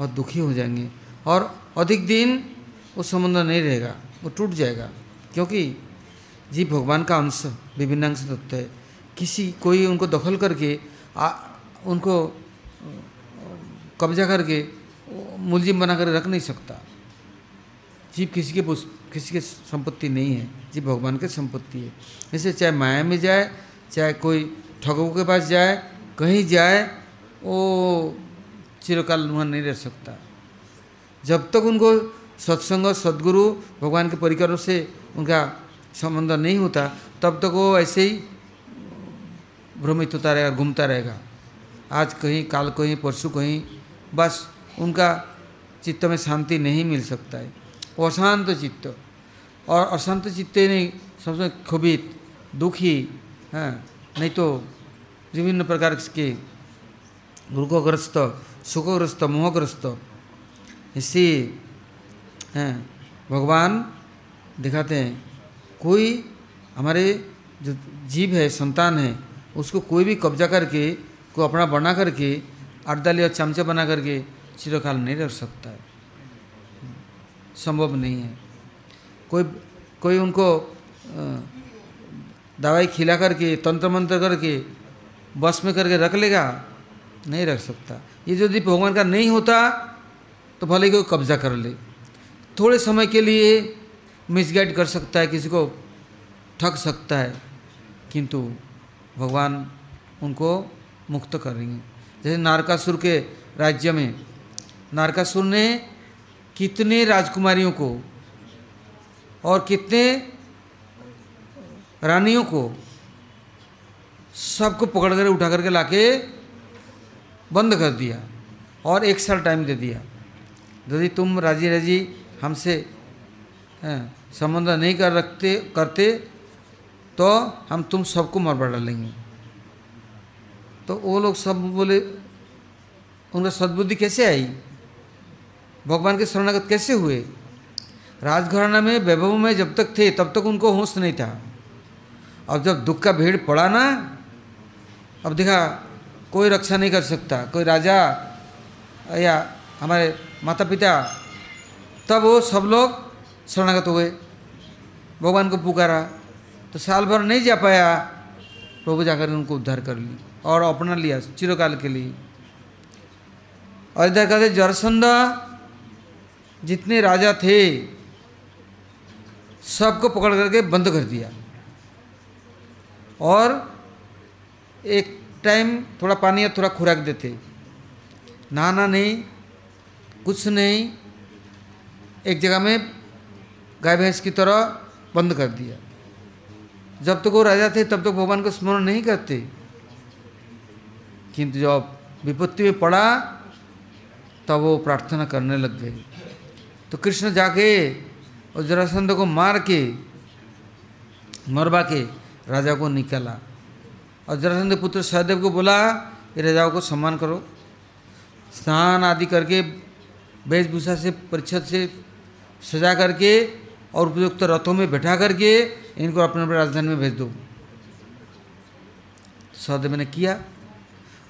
और दुखी हो जाएँगे और अधिक दिन वो संबंध नहीं रहेगा वो टूट जाएगा। क्योंकि जी भगवान का अंश विभिन्न अंश तत्व है। किसी कोई उनको दखल करके आ, उनको कब्जा करके मुलजिम बना कर रख नहीं सकता। जीव किसी के किसी के संपत्ति नहीं है। जीव भगवान के संपत्ति है। जैसे चाहे माया में जाए, चाहे कोई ठगों के पास जाए, कहीं जाए, वो चिरकाल वहाँ नहीं रह सकता। जब तक उनको सत्संग, सदगुरु भगवान के परिकरों से उनका संबंध नहीं होता, तब तक वो ऐसे ही भ्रमित होता रहेगा, घूमता रहेगा। आज कहीं, काल कहीं, परसों कहीं, बस उनका चित्त में शांति नहीं मिल सकता है। अशांत चित्त। और अशांत चित्त नहीं, सबसे क्षोभित दुखी हाँ नहीं तो विभिन्न प्रकार के दुखग्रस्त सुखग्रस्त, मोहग्रस्त, इसी, हैं, भगवान दिखाते हैं। कोई हमारे जो जीव है, संतान है, उसको कोई भी कब्जा करके को अपना बना करके अड्डाली और चमचा बना करके चिरकाल नहीं रख सकता है। संभव नहीं है। कोई कोई उनको दवाई खिला करके तंत्र मंत्र करके, बस में करके रख लेगा, नहीं रख सकता। ये यदि भगवान का नहीं होता तो भले ही कोई कब्जा कर ले। थोड़े समय के लिए मिसगाइड कर सकता है, किसी को ठग सकता है, किंतु भगवान उनको मुक्त करेंगे जैसे नारकासुर के राज्य में, नारकासुर ने कितने राजकुमारियों को और कितने रानियों को सबको पकड़ कर, उठा करके लाके बंद कर दिया और एक साल टाइम दे दिया। यदि तुम राज़ी राज़ी हमसे संबंध नहीं कर रखते, करते तो हम तुम सबको मर डालेंगे। तो वो लोग सब बोले, उनका सद्बुद्धि कैसे आई? भगवान के शरणागत कैसे हुए? राजघराना में, वैभव में जब तक थे, तब तक उनको होश नहीं था। अब जब दुख का भीड़ पड़ा ना, अब देखा, कोई रक्षा नहीं कर सकता। कोई राजा या हमारे माता पिता तब वो सब लोग शरणागत हुए। भगवान को पुकारा तो साल भर नहीं जा पाया। प्रभु जाकर उनको उद्धार कर ली। और अपना लिया, चिरकाल के लिए। और इधर कहते, जरसंदा, जितने राजा थे, सबको पकड़ करके बंद कर दिया। और एक टाइम थोड़ा पानी या थोड़ा खुराक देते। नहाना नहीं, कुछ नहीं, एक जगह में गाय भैंस की तरह बंद कर दिया। जब तक तो वो राजा थे, तब तक तो भगवान को स्मरण नहीं करते। किंतु जब विपत्ति में पड़ा, तब वो प्रार्थना करने लग गए। तो कृष्ण जाके और जरासंध को मार के, मरवा के राजा को निकाला। और जरासंध पुत्र सहदेव को बोला कि राजाओं को सम्मान करो। स्नान आदि करके, वेशभूषा से परिषद से सजा करके और उपयुक्त रथों में बैठा करके इनको अपने अपने राजधानी में भेज दो। सहदेव ने किया।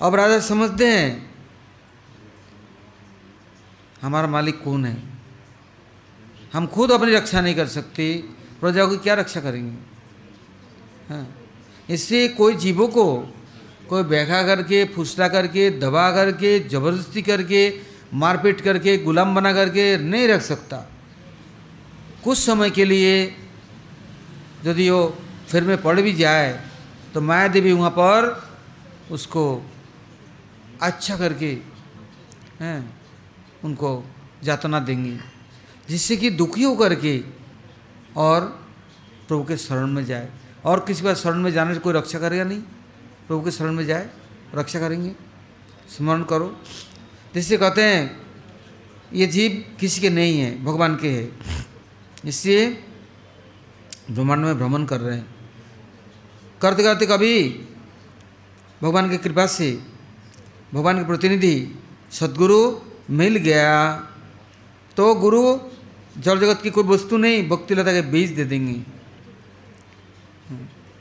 अब राजा समझते हैं, हमारा मालिक कौन है? हम खुद अपनी रक्षा नहीं कर सकते। प्रजाओं की क्या रक्षा करेंगे? हाँ। इससे कोई जीवों को, कोई बैठा करके, फुसला करके, दबा करके, ज़बरदस्ती करके, मारपीट करके, गुलाम बना करके नहीं रख सकता। कुछ समय के लिए यदि वो फिर में पड़ भी जाए तो माया देवी वहाँ पर उसको अच्छा करके, हैं, उनको जातना देंगे, जिससे कि दुखी होकर के और प्रभु के शरण में जाए। और किसी बार शरण में जाने से कोई रक्षा करेगा नहीं। प्रभु के शरण में जाए, रक्षा करेंगे। स्मरण करो। जिससे कहते हैं, ये जीव किसी के नहीं है, भगवान के है। इसलिए ब्रह्मांड में भ्रमण कर रहे हैं। करते करते कभी भगवान की कृपा से भगवान के प्रतिनिधि, सदगुरु मिल गया। तो गुरु जड़ जगत की कोई वस्तु नहीं भक्ति लता के बीज दे देंगे।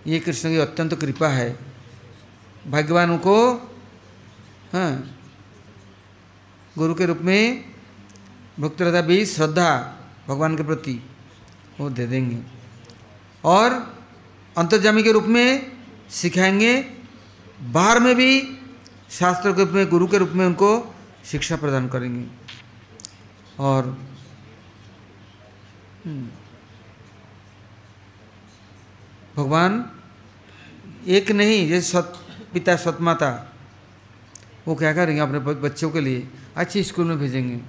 ये कृष्ण की अत्यंत कृपा है। भाग्यवान को हाँ गुरु के रूप में भक्ति लता बीज, श्रद्धा भगवान के प्रति वो दे देंगे। और अंतर्जामी के रूप में सिखाएँगे। बाहर में भी शास्त्र के रूप में गुरु के रूप में उनको शिक्षा प्रदान करेंगे। और हम्म, भगवान एक नहीं जैसे सत पिता सतमाता वो क्या करेंगे अपने बच्चों के लिए? अच्छे स्कूल में भेजेंगे।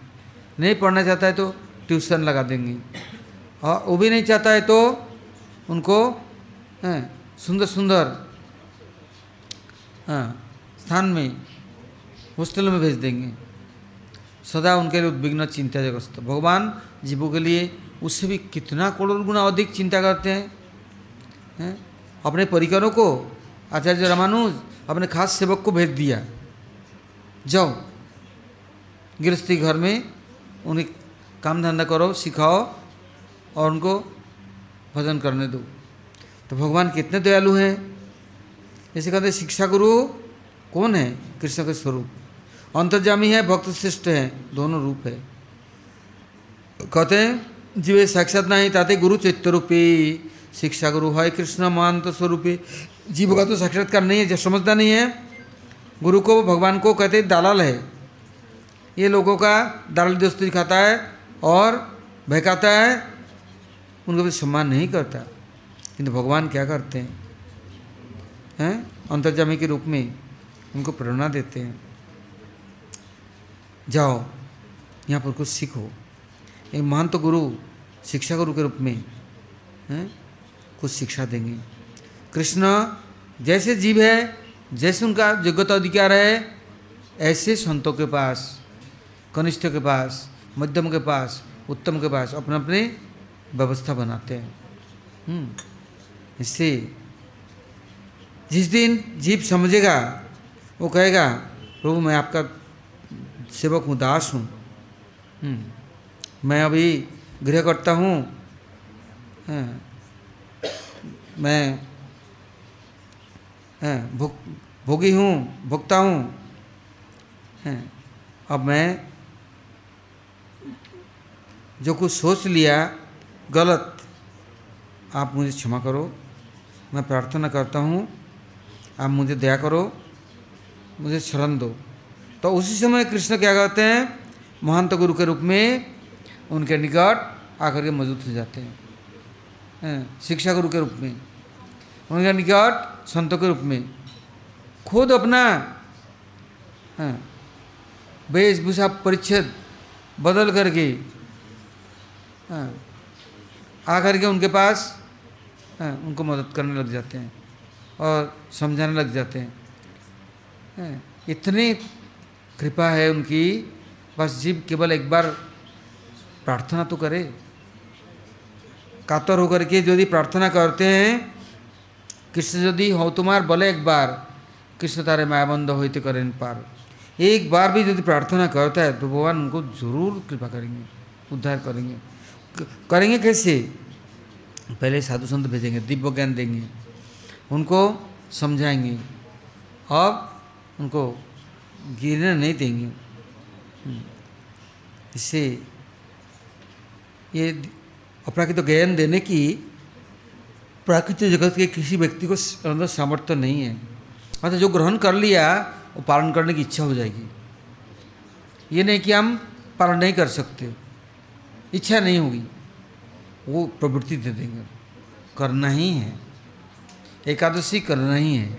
नहीं पढ़ना चाहता है तो ट्यूशन लगा देंगे। और वो भी नहीं चाहता है तो उनको सुंदर सुंदर हाँ स्थान में हॉस्टल में भेज देंगे। सदा उनके लिए उद्विग्न चिंता जगस्त भगवान जीवों के लिए उससे भी कितना करोड़ गुना अधिक चिंता करते हैं हैं? अपने परिकरों को, आचार्य रामानुज, अपने खास सेवक को भेज दिया। जाओ, गृहस्थी घर में उन्हें काम धंधा करो, सिखाओ और उनको भजन करने दो। तो भगवान कितने दयालु हैं? जैसे कहते शिक्षा गुरु कौन है? कृष्ण के स्वरूप। अंतर्जामी है, भक्त श्रेष्ठ है, दोनों रूप है। कहते हैं, जीवे साक्षात नहीं, ताते गुरु चैत्य रूपी शिक्षा गुरु है कृष्ण महांत स्वरूपी। जीव का तो साक्षात्कार नहीं है, जो समझता नहीं है। गुरु को, भगवान को कहते दालाल है। ये लोगों का दालाल दोस्ती दिखाता है और बहकाता है। उनको भी सम्मान नहीं करता। किंतु भगवान क्या करते हैं? हैं? अंतर्जामी के रूप में। उनको प्रेरणा देते हैं। जाओ, यहाँ पर कुछ सीखो। एक महान तो गुरु, शिक्षा गुरु के रूप में, हैं, कुछ शिक्षा देंगे। कृष्ण, जैसे जीव है, जैसे उनका योग्यता अधिकार है, ऐसे संतों के पास, कनिष्ठ के पास, मध्यम के पास, उत्तम के पास अपने अपने व्यवस्था बनाते हैं। इससे जिस दिन जीव समझेगा वो कहेगा प्रभु मैं आपका सेवक हूँ दास हूँ। मैं अभी गृह करता हूँ। मैं भोग भोगी हूँ भोगता हूँ। अब मैं जो कुछ सोच लिया गलत आप मुझे क्षमा करो। मैं प्रार्थना करता हूँ आप मुझे दया करो। मुझे शरण दो। तो उसी समय कृष्ण क्या कहते हैं? महंत गुरु के रूप में उनके निकट आकर के मौजूद हो जाते हैं। शिक्षा गुरु के रूप में। उनके निकट संतों के रूप में। खुद अपना वेशभूषा परिच्छेद बदल करके आकर के उनके पास उनको मदद करने लग जाते हैं और समझाने लग जाते हैं। इतनी कृपा है उनकी। बस जीव केवल एक बार प्रार्थना तो करे। कातर होकर के यदि प्रार्थना करते हैं कृष्ण यदि हो तुम्हार बोले एक बार कृष्ण तारे मायाबंद होते करें पार। एक बार भी यदि प्रार्थना करता है तो भगवान उनको ज़रूर कृपा करेंगे, उद्धार करेंगे। करेंगे कैसे? पहले साधु संत भेजेंगे, दिव्य ज्ञान देंगे, उनको समझाएँगे। और उनको गिरने नहीं देंगे। इससे ये अपराकृत ज्ञान देने की प्राकृतिक जगत के किसी व्यक्ति को अंदर सामर्थ्य नहीं है। अर्थात जो ग्रहण कर लिया, वो पालन करने की इच्छा हो जाएगी। ये नहीं कि हम पालन नहीं कर सकते। इच्छा नहीं होगी। वो प्रवृत्ति दे देंगे। करना ही है। एकादशी करना ही है।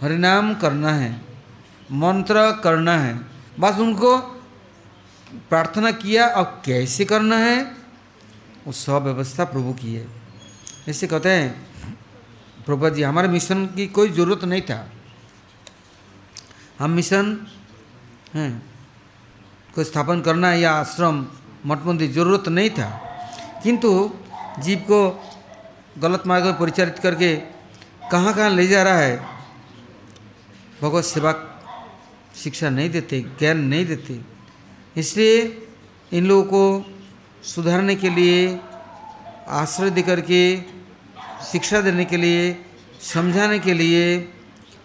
हरिनाम करना है। मंत्र करना है। बस उनको प्रार्थना किया और कैसे करना है, वो सब व्यवस्था प्रभु की है। ऐसे कहते हैं, प्रभु जी, हमारे मिशन की कोई ज़रूरत नहीं था। हम मिशन, हैं को स्थापन करना या आश्रम, मठ मंदिर ज़रूरत नहीं था। किंतु जीव को गलत मार्ग में परिचालित करके कहाँ कहाँ ले जा रहा है, भगवत सेवा शिक्षा नहीं देते ज्ञान नहीं देते। इसलिए इन लोगों को सुधारने के लिए आश्रय दे करके शिक्षा देने के लिए समझाने के लिए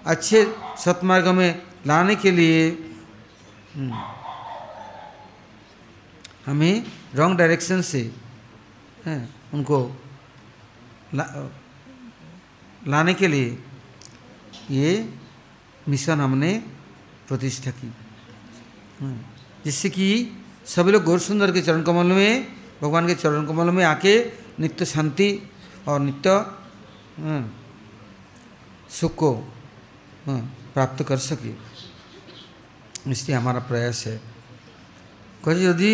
अच्छे सत्मार्ग में लाने के लिए हम्म, हमें रॉन्ग डायरेक्शन से हैं, उनको ला, लाने के लिए ये मिशन हमने प्रतिष्ठा की। हम्म, जिससे कि सभी लोग गौर सुंदर के चरण कमल में भगवान के चरण कमल में आके नित्य शांति और नित्य हम्म, सुख को हम्म, प्राप्त कर सके। इसलिए हमारा प्रयास है। कहे यदि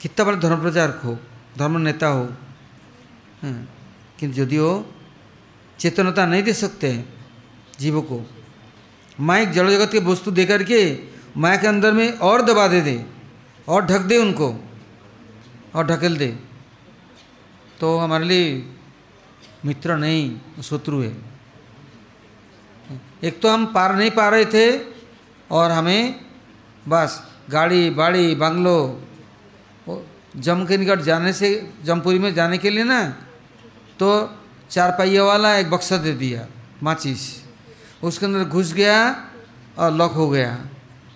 कितना बड़ा धर्म प्रचारक हो धर्म नेता हो किंतु यदि वो चेतनता नहीं दे सकते हैं जीवों को माया एक जड़ जगत के वस्तु दे करके माया के अंदर में और दबा दे दे, और ढक दे उनको, और ढकेल दे। तो हमारे लिए मित्र नहीं, शत्रु है। एक तो हम पार नहीं पा रहे थे, और हमें बस गाड़ी, बाड़ी, बंगलो जम के निकट जाने से, जमपुरी में जाने के लिए ना तो चार पहिया वाला एक बक्सा दे दिया, माचिस। उसके अंदर घुस गया और लॉक हो गया।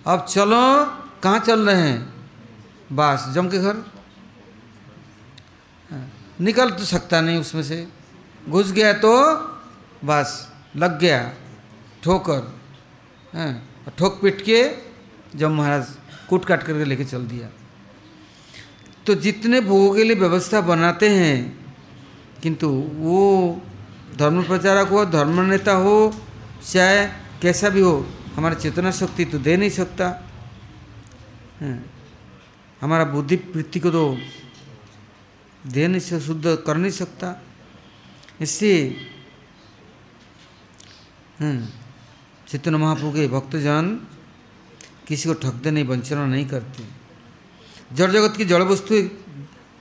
अब चलो कहाँ चल रहे हैं? बस जम के घर। हाँ, निकल तो सकता नहीं उसमें से। घुस गया तो बस लग गया। ठोकर। हाँ, ठोक पीट के जब महाराज कूट काट करके लेके चल दिया। तो जितने भोगों के लिए व्यवस्था बनाते हैं किंतु वो धर्म प्रचारक हो धर्म नेता हो चाहे कैसा भी हो हमारा चेतना शक्ति तो दे नहीं सकता। हाँ, हमारा बुद्धि वृत्ति को तो दे नहीं सकता शुद्ध कर नहीं सकता। इससे चेतन चैतन्य महाप्रभु के भक्तजन किसी को ठगते नहीं वंचना नहीं करते। जड़ जगत की जड़ वस्तु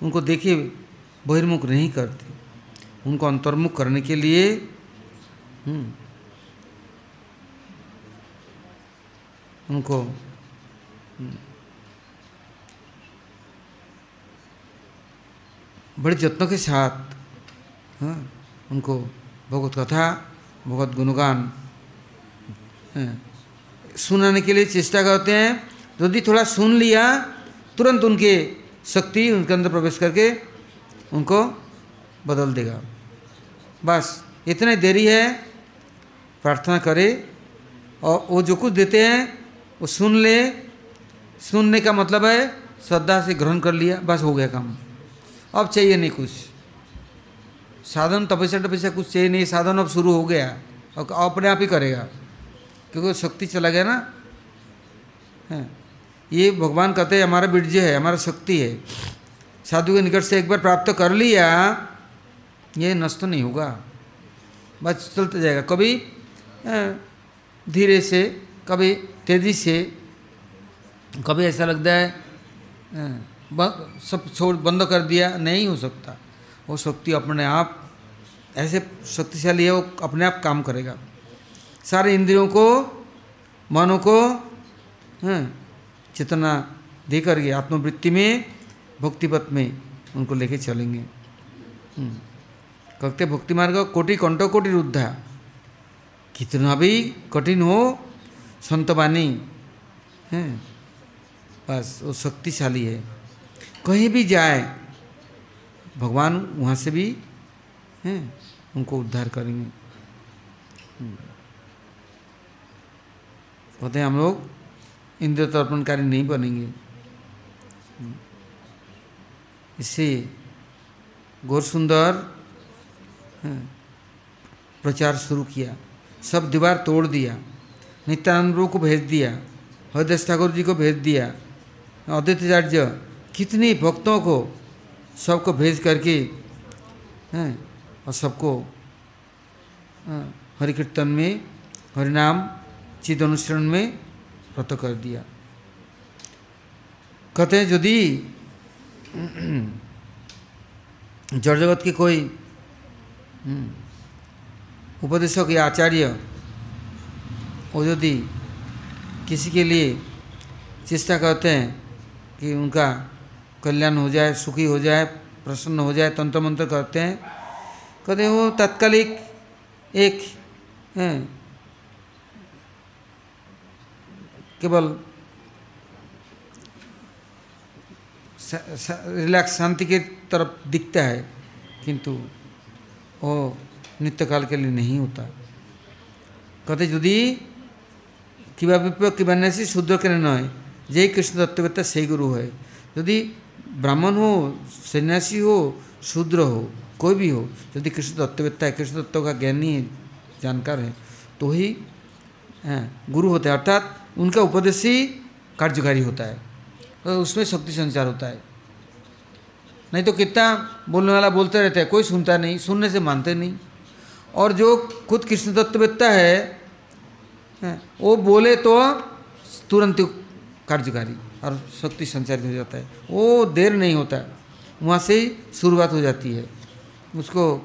उनको देखे बहिर्मुख नहीं करते। उनको अंतर्मुख करने के लिए उनको। बड़े जत्नों के साथ हाँ, उनको भगवत कथा भगवत गुणगान हाँ, सुनाने के लिए चेष्टा करते हैं। यदि थोड़ा सुन लिया तुरंत उनके शक्ति उनके अंदर प्रवेश करके उनको बदल देगा। बस इतने देरी है प्रार्थना करे और वो जो कुछ देते हैं वो सुन ले। सुनने का मतलब है, श्रद्धा से ग्रहण कर लिया, बस हो गया काम। अब चाहिए नहीं कुछ। साधन तपस्या तपस्या कुछ चाहिए नहीं, साधन अब शुरू हो गया। और अपने आप ही करेगा। क्योंकि शक्ति चला गया ना। है। ये भगवान कहते हैं, हमारा बीर्ज है, हमारा शक्ति है। साधु के निकट से एक बार प्राप्त कर लिया, ये नष्ट नहीं होगा। बस चलते जाएगा। कभी धीरे से कभी तेज़ी से, कभी ऐसा लगता है सब छोड़ बंद कर दिया, नहीं हो सकता। वो शक्ति अपने आप, ऐसे शक्तिशाली है, वो अपने आप काम करेगा। सारे इंद्रियों को मनों को चेतना दे करके आत्मवृत्ति में, भक्तिपथ में उनको लेके चलेंगे। कहते भक्ति मार्ग, कोटि कंठ कोटि रुद्धा। कितना भी कठिन हो संतवानी है? बस, वो शक्तिशाली है। कहीं भी जाए, भगवान वहाँ से भी, हैं? उनको उद्धार करेंगे। कहते हैं हम लोग इंद्र तर्पणकारी नहीं बनेंगे। इससे गौर सुंदर प्रचार शुरू किया। सब दीवार तोड़ दिया। नित्यानंद को भेज दिया हृदय ठाकुर जी को भेज दिया अद्वैताचार्य कितने भक्तों को सबको भेज करके, हैं, और सबको हरि कीर्तन में, हरिनाम, चित अनुसरण में व्रत कर दिया। कहते हैं, यदि जड़ जगत के कोई उपदेशक या आचार्य वो यदि किसी के लिए चेष्टा करते हैं कि उनका कल्याण हो जाए, सुखी हो जाए, प्रसन्न हो जाए तंत्र मंत्र करते हैं, कहते वो तात्कालिक एक केवल रिलैक्स, शांति की तरफ़ दिखता है, किंतु वो नित्यकाल के लिए नहीं होता। कहते यदि কিবা বিপ্লব কিবা নেছি শুদ্র কেন নয় যেই কৃষ্ণ তত্ত্ববেত্তা সেই गुरु है यदि ब्राह्मण हो सन्यासी हो शूद्र हो कोई भी हो यदि कृष्ण तत्ववेत्ता है कृष्ण तत्व का ज्ञानी है जानकार है तो ही गुरु होते हैं अर्थात उनका उपदेश ही कार्यकारी होता है तो उसमें शक्ति संचार होता है नहीं तो कितना बोलने वाला बोलते रहता है कोई सुनता नहीं सुनने से मानते नहीं और जो खुद कृष्ण तत्ववेत्ता है वो बोले तो तुरंत कार्यकारी और शक्ति संचारित हो जाता है। वो देर नहीं होता। है वहाँ से ही शुरुआत हो जाती है। उसको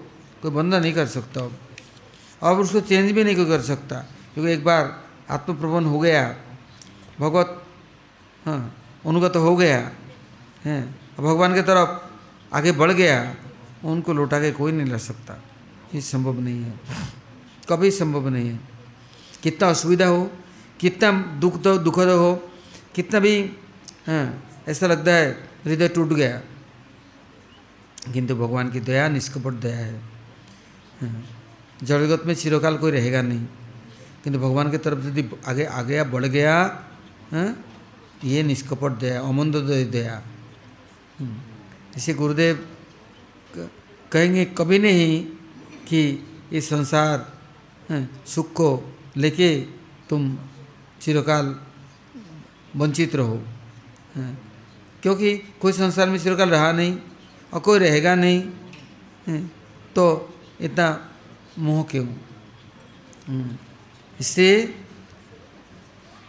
कोई बंदा नहीं कर सकता अब। और उसको चेंज भी नहीं कोई कर सकता। क्योंकि एक बार आत्मप्रबंध हो गया। भगवत हाँ उनका तो हो गया। है भगवान के तरफ़ आगे बढ़ गया। उनको लौटा के कोई नहीं ला सकता। ये संभव नहीं है। कभी संभव नहीं है। कितना असुविधा हो कितना दुख तो दुखद हो कितना भी हाँ ऐसा लगता है हृदय टूट गया। किंतु भगवान की दया निष्कपट दया है। हाँ, जगत में चिरकाल कोई रहेगा नहीं। किंतु भगवान की तरफ़ यदि आगे आ गया बढ़ गया हाँ, ये निष्कपट दया अमंद दया। इसे हाँ, गुरुदेव कहेंगे कभी नहीं कि ये संसार सुख को लेके तुम चिरकाल वंचित रहो। क्योंकि कोई संसार में चिरकाल रहा नहीं और कोई रहेगा नहीं तो इतना मोह क्यों? इससे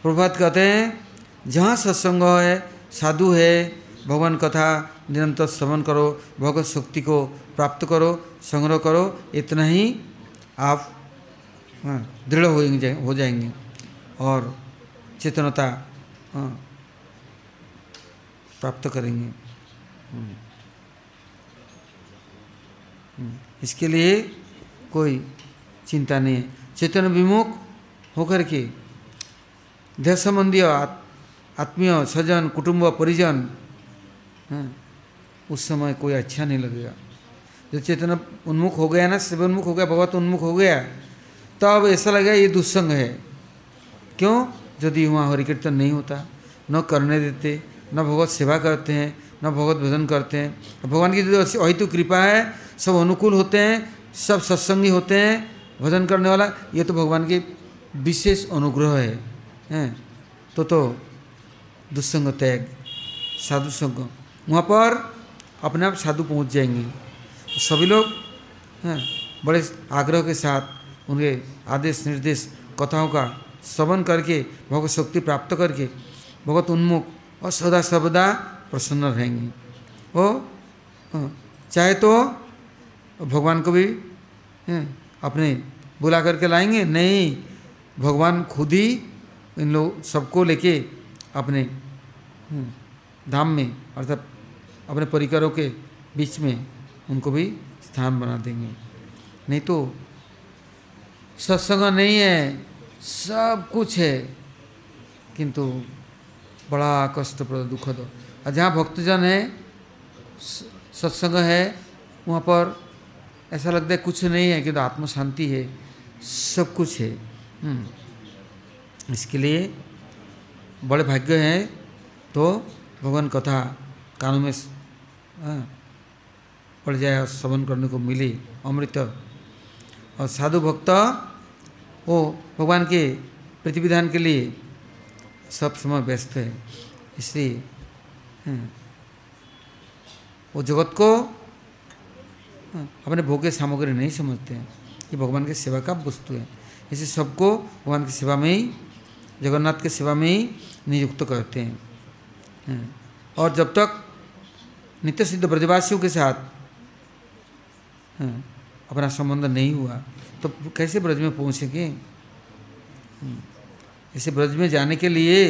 प्रभात कहते हैं जहाँ सत्संग है साधु है भगवान कथा निरंतर श्रवण करो भगवत शक्ति को प्राप्त करो संग्रह करो इतना ही आप हाँ, दृढ़ हो हो जाएँगे और चेतनता हाँ, प्राप्त करेंगे। हम्म। इसके लिए कोई चिंता नहीं है चेतन विमुख होकर के देह संबंधी आत्मीय सजन कुटुंब परिजन हाँ, उस समय कोई अच्छा नहीं लगेगा जो चेतन उन्मुख हो गया ना शिव उन्मुख हो गया भगवत उन्मुख हो गया तब ऐसा लगा ये दुस्संग है। क्यों? यदि वहाँ हरि कीर्तन नहीं होता, न करने देते, न भगवत सेवा करते हैं, न भगवत भजन करते हैं, भगवान की जो वही तो कृपा है, सब अनुकूल होते हैं, सब सत्संगी होते हैं, भजन करने वाला, ये तो भगवान के विशेष अनुग्रह है, हैं। तो तो दुस्संग त्याग, साधु संग। वहाँ पर अपने आप साधु पहुँच जाएँगे। सभी लोग, हैं, बड़े आग्रह के साथ उनके आदेश, निर्देश, कथाओं का श्रवण करके, भगवत शक्ति प्राप्त करके, भगवत उन्मुख और सदा सर्वदा प्रसन्न रहेंगे। वो चाहे तो भगवान को भी अपने बुला करके लाएँगे, नहीं, भगवान खुद ही इन लोग, सबको लेके अपने धाम में, अर्थात अपने परिकरों के बीच में उनको भी स्थान बना देंगे। नहीं तो सत्संग नहीं है सब कुछ है। किंतु बड़ा कष्टप्रद दुखद। और जहाँ भक्तजन है सत्संग है वहाँ पर ऐसा लगता है कुछ नहीं है किंतु आत्म शांति है सब कुछ है। हम्म। इसके लिए बड़े भाग्य हैं तो भगवान कथा कानों में हाँ, पड़ जाए और श्रवण करने को मिले अमृत। और साधु भक्त वो भगवान के प्रतिविधान के लिए सब समय व्यस्त है। इसलिए हम्म, वो जगत को हाँ, अपने भोग के सामग्री नहीं समझते हैं। ये भगवान की सेवा का वस्तु है। इसे सबको भगवान की सेवा में ही जगन्नाथ की सेवा में ही नियुक्त करते हैं। हम्म, और जब तक नित्य सिद्ध ब्रजवासियों के साथ अपना संबंध नहीं हुआ तो कैसे ब्रज में पहुँचेंगे हम्म। इसे ब्रज में जाने के लिए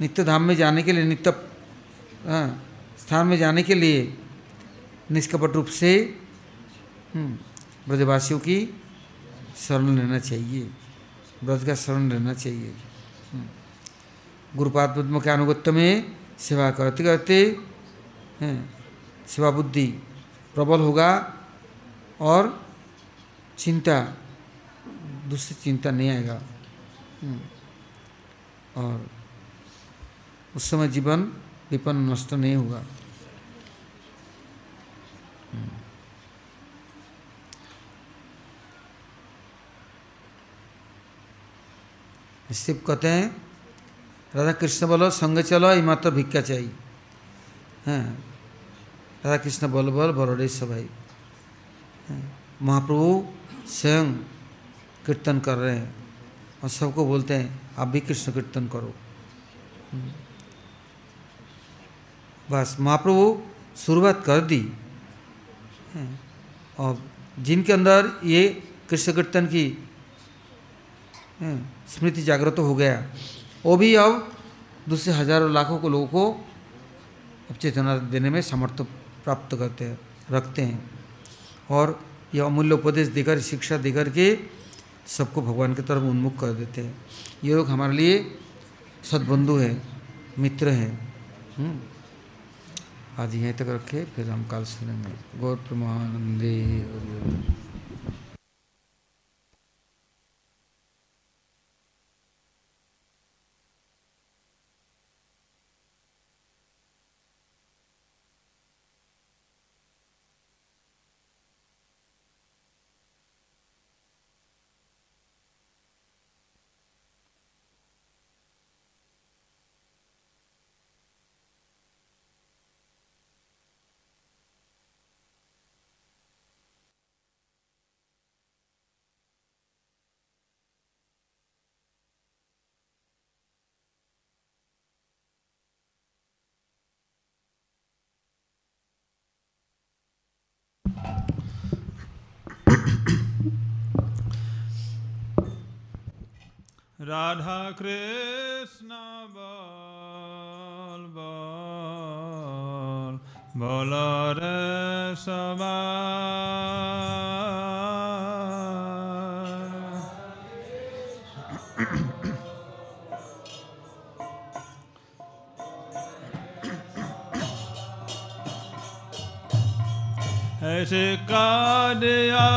नित्य धाम में जाने के लिए नित्य हाँ, स्थान में जाने के लिए निष्कपट रूप से हम्म, ब्रजवासियों की शरण लेना चाहिए। ब्रज का शरण लेना चाहिए। हम्म, गुरुपाद पद्म के अनुगत्य में सेवा करते करते हैं, सेवा बुद्धि प्रबल होगा और चिंता दूसरी चिंता नहीं आएगा। हम्म, और उस समय जीवन विपन्न नष्ट नहीं होगा। शिव कहते हैं राधा कृष्ण बोलो संग चलो ये मात्र भिक्षा चाहिए। हाँ। राधा कृष्ण बोल बोल बरोडेश भाई हाँ, महाप्रभु स्वयं कीर्तन कर रहे हैं और सबको बोलते हैं, आप भी कृष्ण कीर्तन करो। बस महाप्रभु शुरुआत कर दी और जिनके अंदर ये कृष्ण कीर्तन की स्मृति जागृत हो गया, वो भी अब दूसरे हज़ारों लाखों को लोगों को अब चेतना देने में सामर्थ्य प्राप्त करते हैं, रखते हैं और यह अमूल्य उपदेश देकर, शिक्षा देकर के सबको भगवान की तरफ़ उन्मुख कर देते हैं। ये लोग हमारे लिए सदबंधु हैं, मित्र हैं। हम्म। आज यहीं तक रखे, फिर हम कल सुनेंगे। गौर प्रमानंदे Radha Krishna Bal Bal Bolare Sabai Hey Sikadiya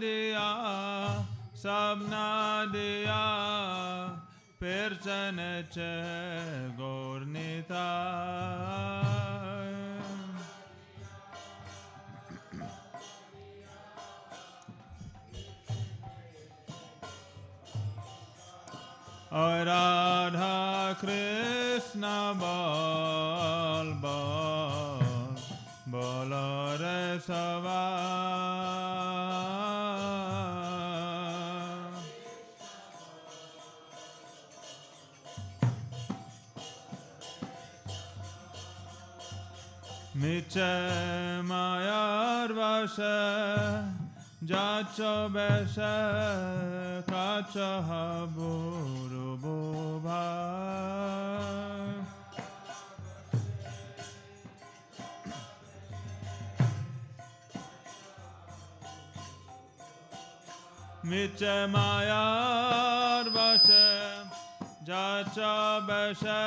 दिया सबना दिया फिर चन च गौर नेता और राधा कृष्ण बोल মিছে মায়ার বাসে যাচ্ছ বেশে কাছ হাবুরব মিছে মায়ার বাসে যাচ্ছ বেশে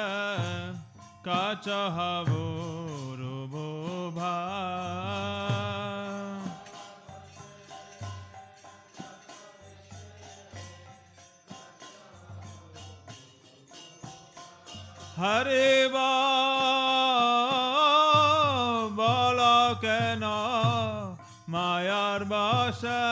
কাচ হাবুর বোভা হরে বল কেন মায়ার বাসা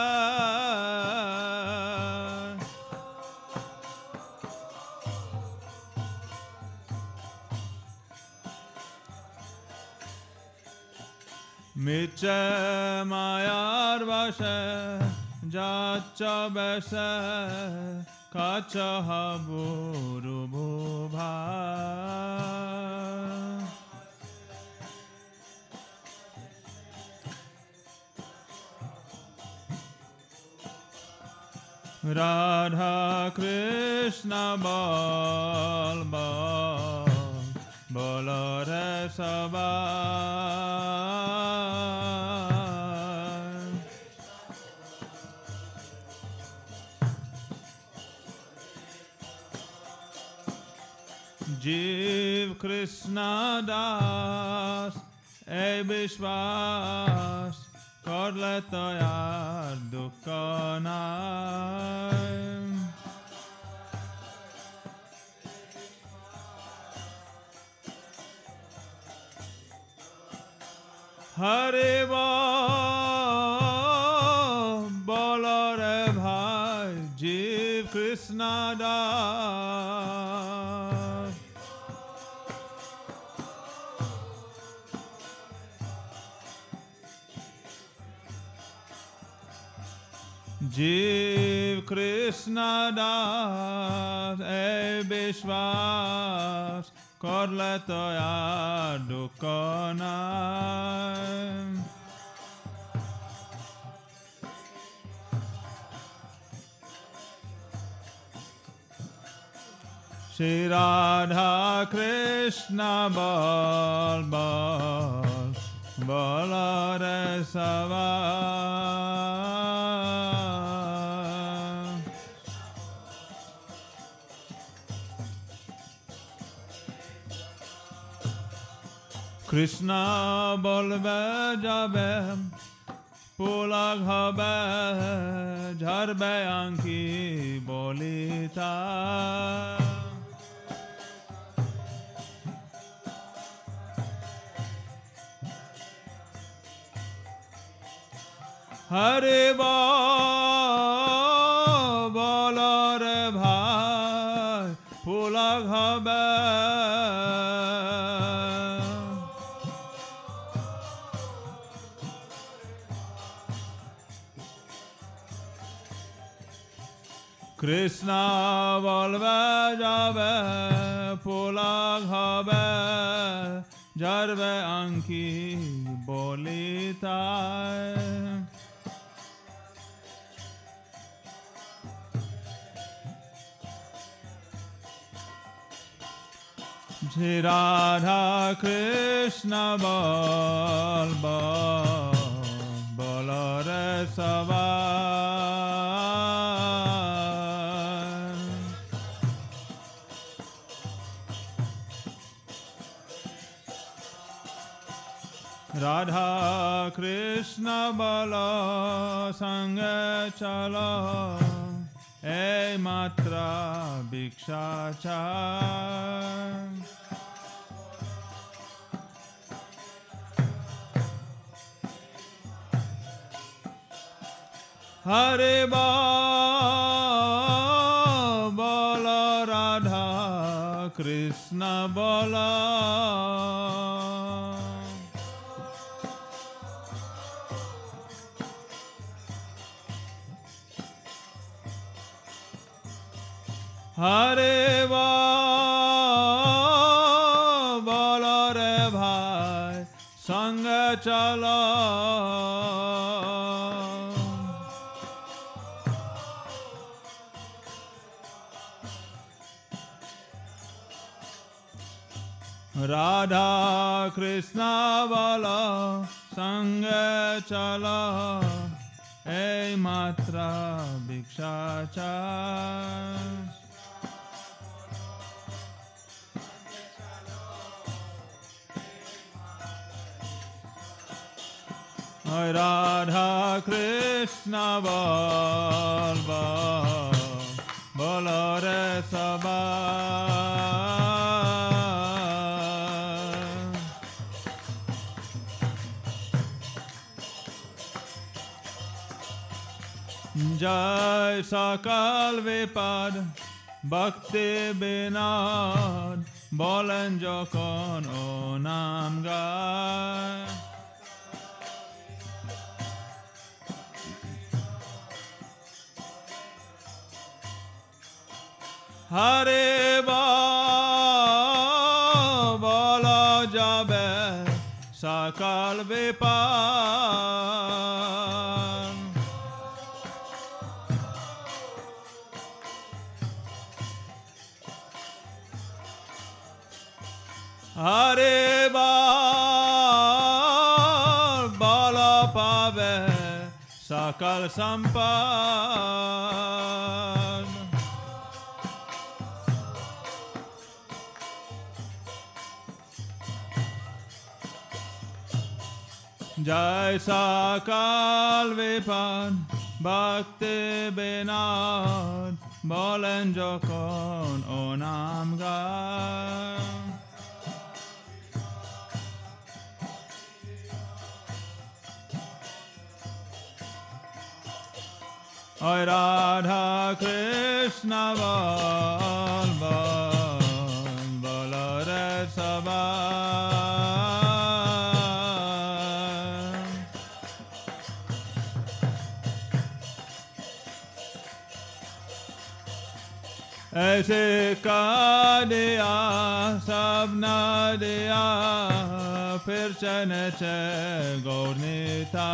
মিছে মায়ার বাসে যাচ্ছ বেসে কাছ হাবুরু ভুভা রাধা কৃষ্ণ বল বল বল রে জীব কৃষ্ণ দাস এই বিশ্বাস করলে তো আর দুঃখ নাই হরে বল রে ভাই জীব Krishna Das Jeev Krishna Das Ebishwas Korletoya Dukonai Shri Radha Krishna Bal Bal Balare Savar. Krishna বলবে যাবে পোলাগ হবে ঝরবে আঙ্কি বলিতা হরে বল কৃষ্ণ বলবে যাবে পোলাগ হবে জরবে আঙ্কি বলিতায় শ্রী রাধা কৃষ্ণ বল বল বল রে Radha Krishna Bala Sangha Chala E Matra Bhiksha Char Hare Bala Radha Krishna Bala हरे बोलो रे भाई, संग चल। राधा कृष्ण बोलो, संग चल। ए मात्रा भिक्षा चार राधा कृष्ण बल बोल जय सकल विपद भक्ति बिना बोलन जो कौन ओ नाम गाय हरे बा जाबे सकल बेपार। हरे बाला पावे सकल संपा जय सकाल विपान भक्ति बिनाद बोलन जो कौन ओ नाम गाय राधा कृष्ण Krishna Valva ऐसे का दिया सब न दिया फिर चन च गौरनीता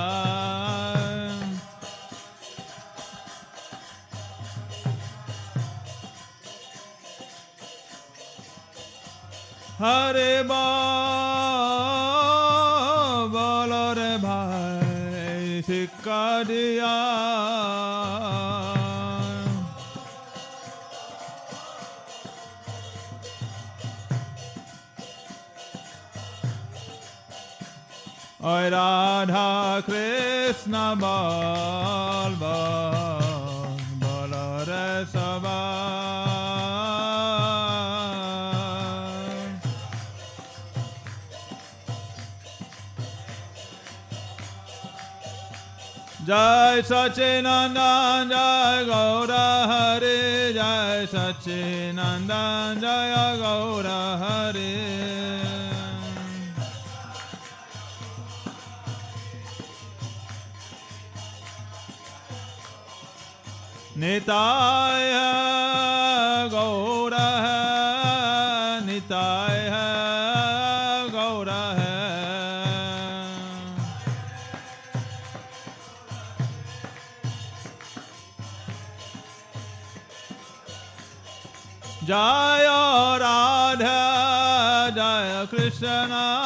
हरे बोलो रे भाई, सिक्का दिया। Oi Radha Krishna Balva Balare Sabha Jai Sachinanda Jai Gaura Hare Jai Sachinanda Jai Gaura Hare Nitai गौर निताय गौर जय राधे जय Krishna.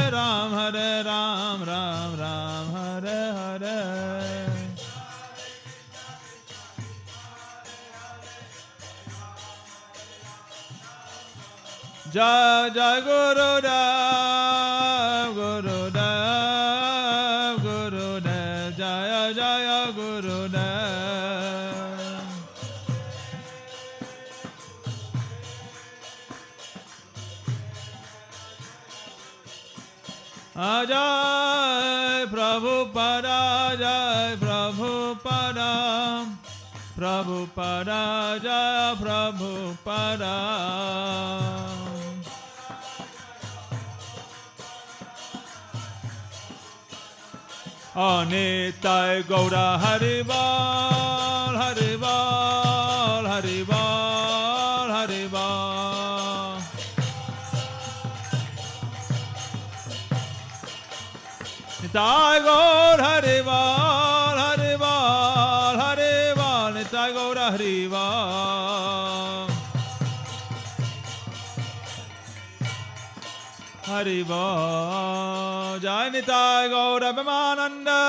Jai Guru Dev Guru Dev Guru Dev Jaya Jaya Guru Dev Ajay Prabhupada Jai Prabhupada Prabhupada Jaya Prabhupada Anitai Gauda Harival, Harival, Harival, Harival. Nitai Gauda Harival, Harival, Harival, Nitai Gauda Harival. Hari Bo Jai Nitai Gaurabhamananda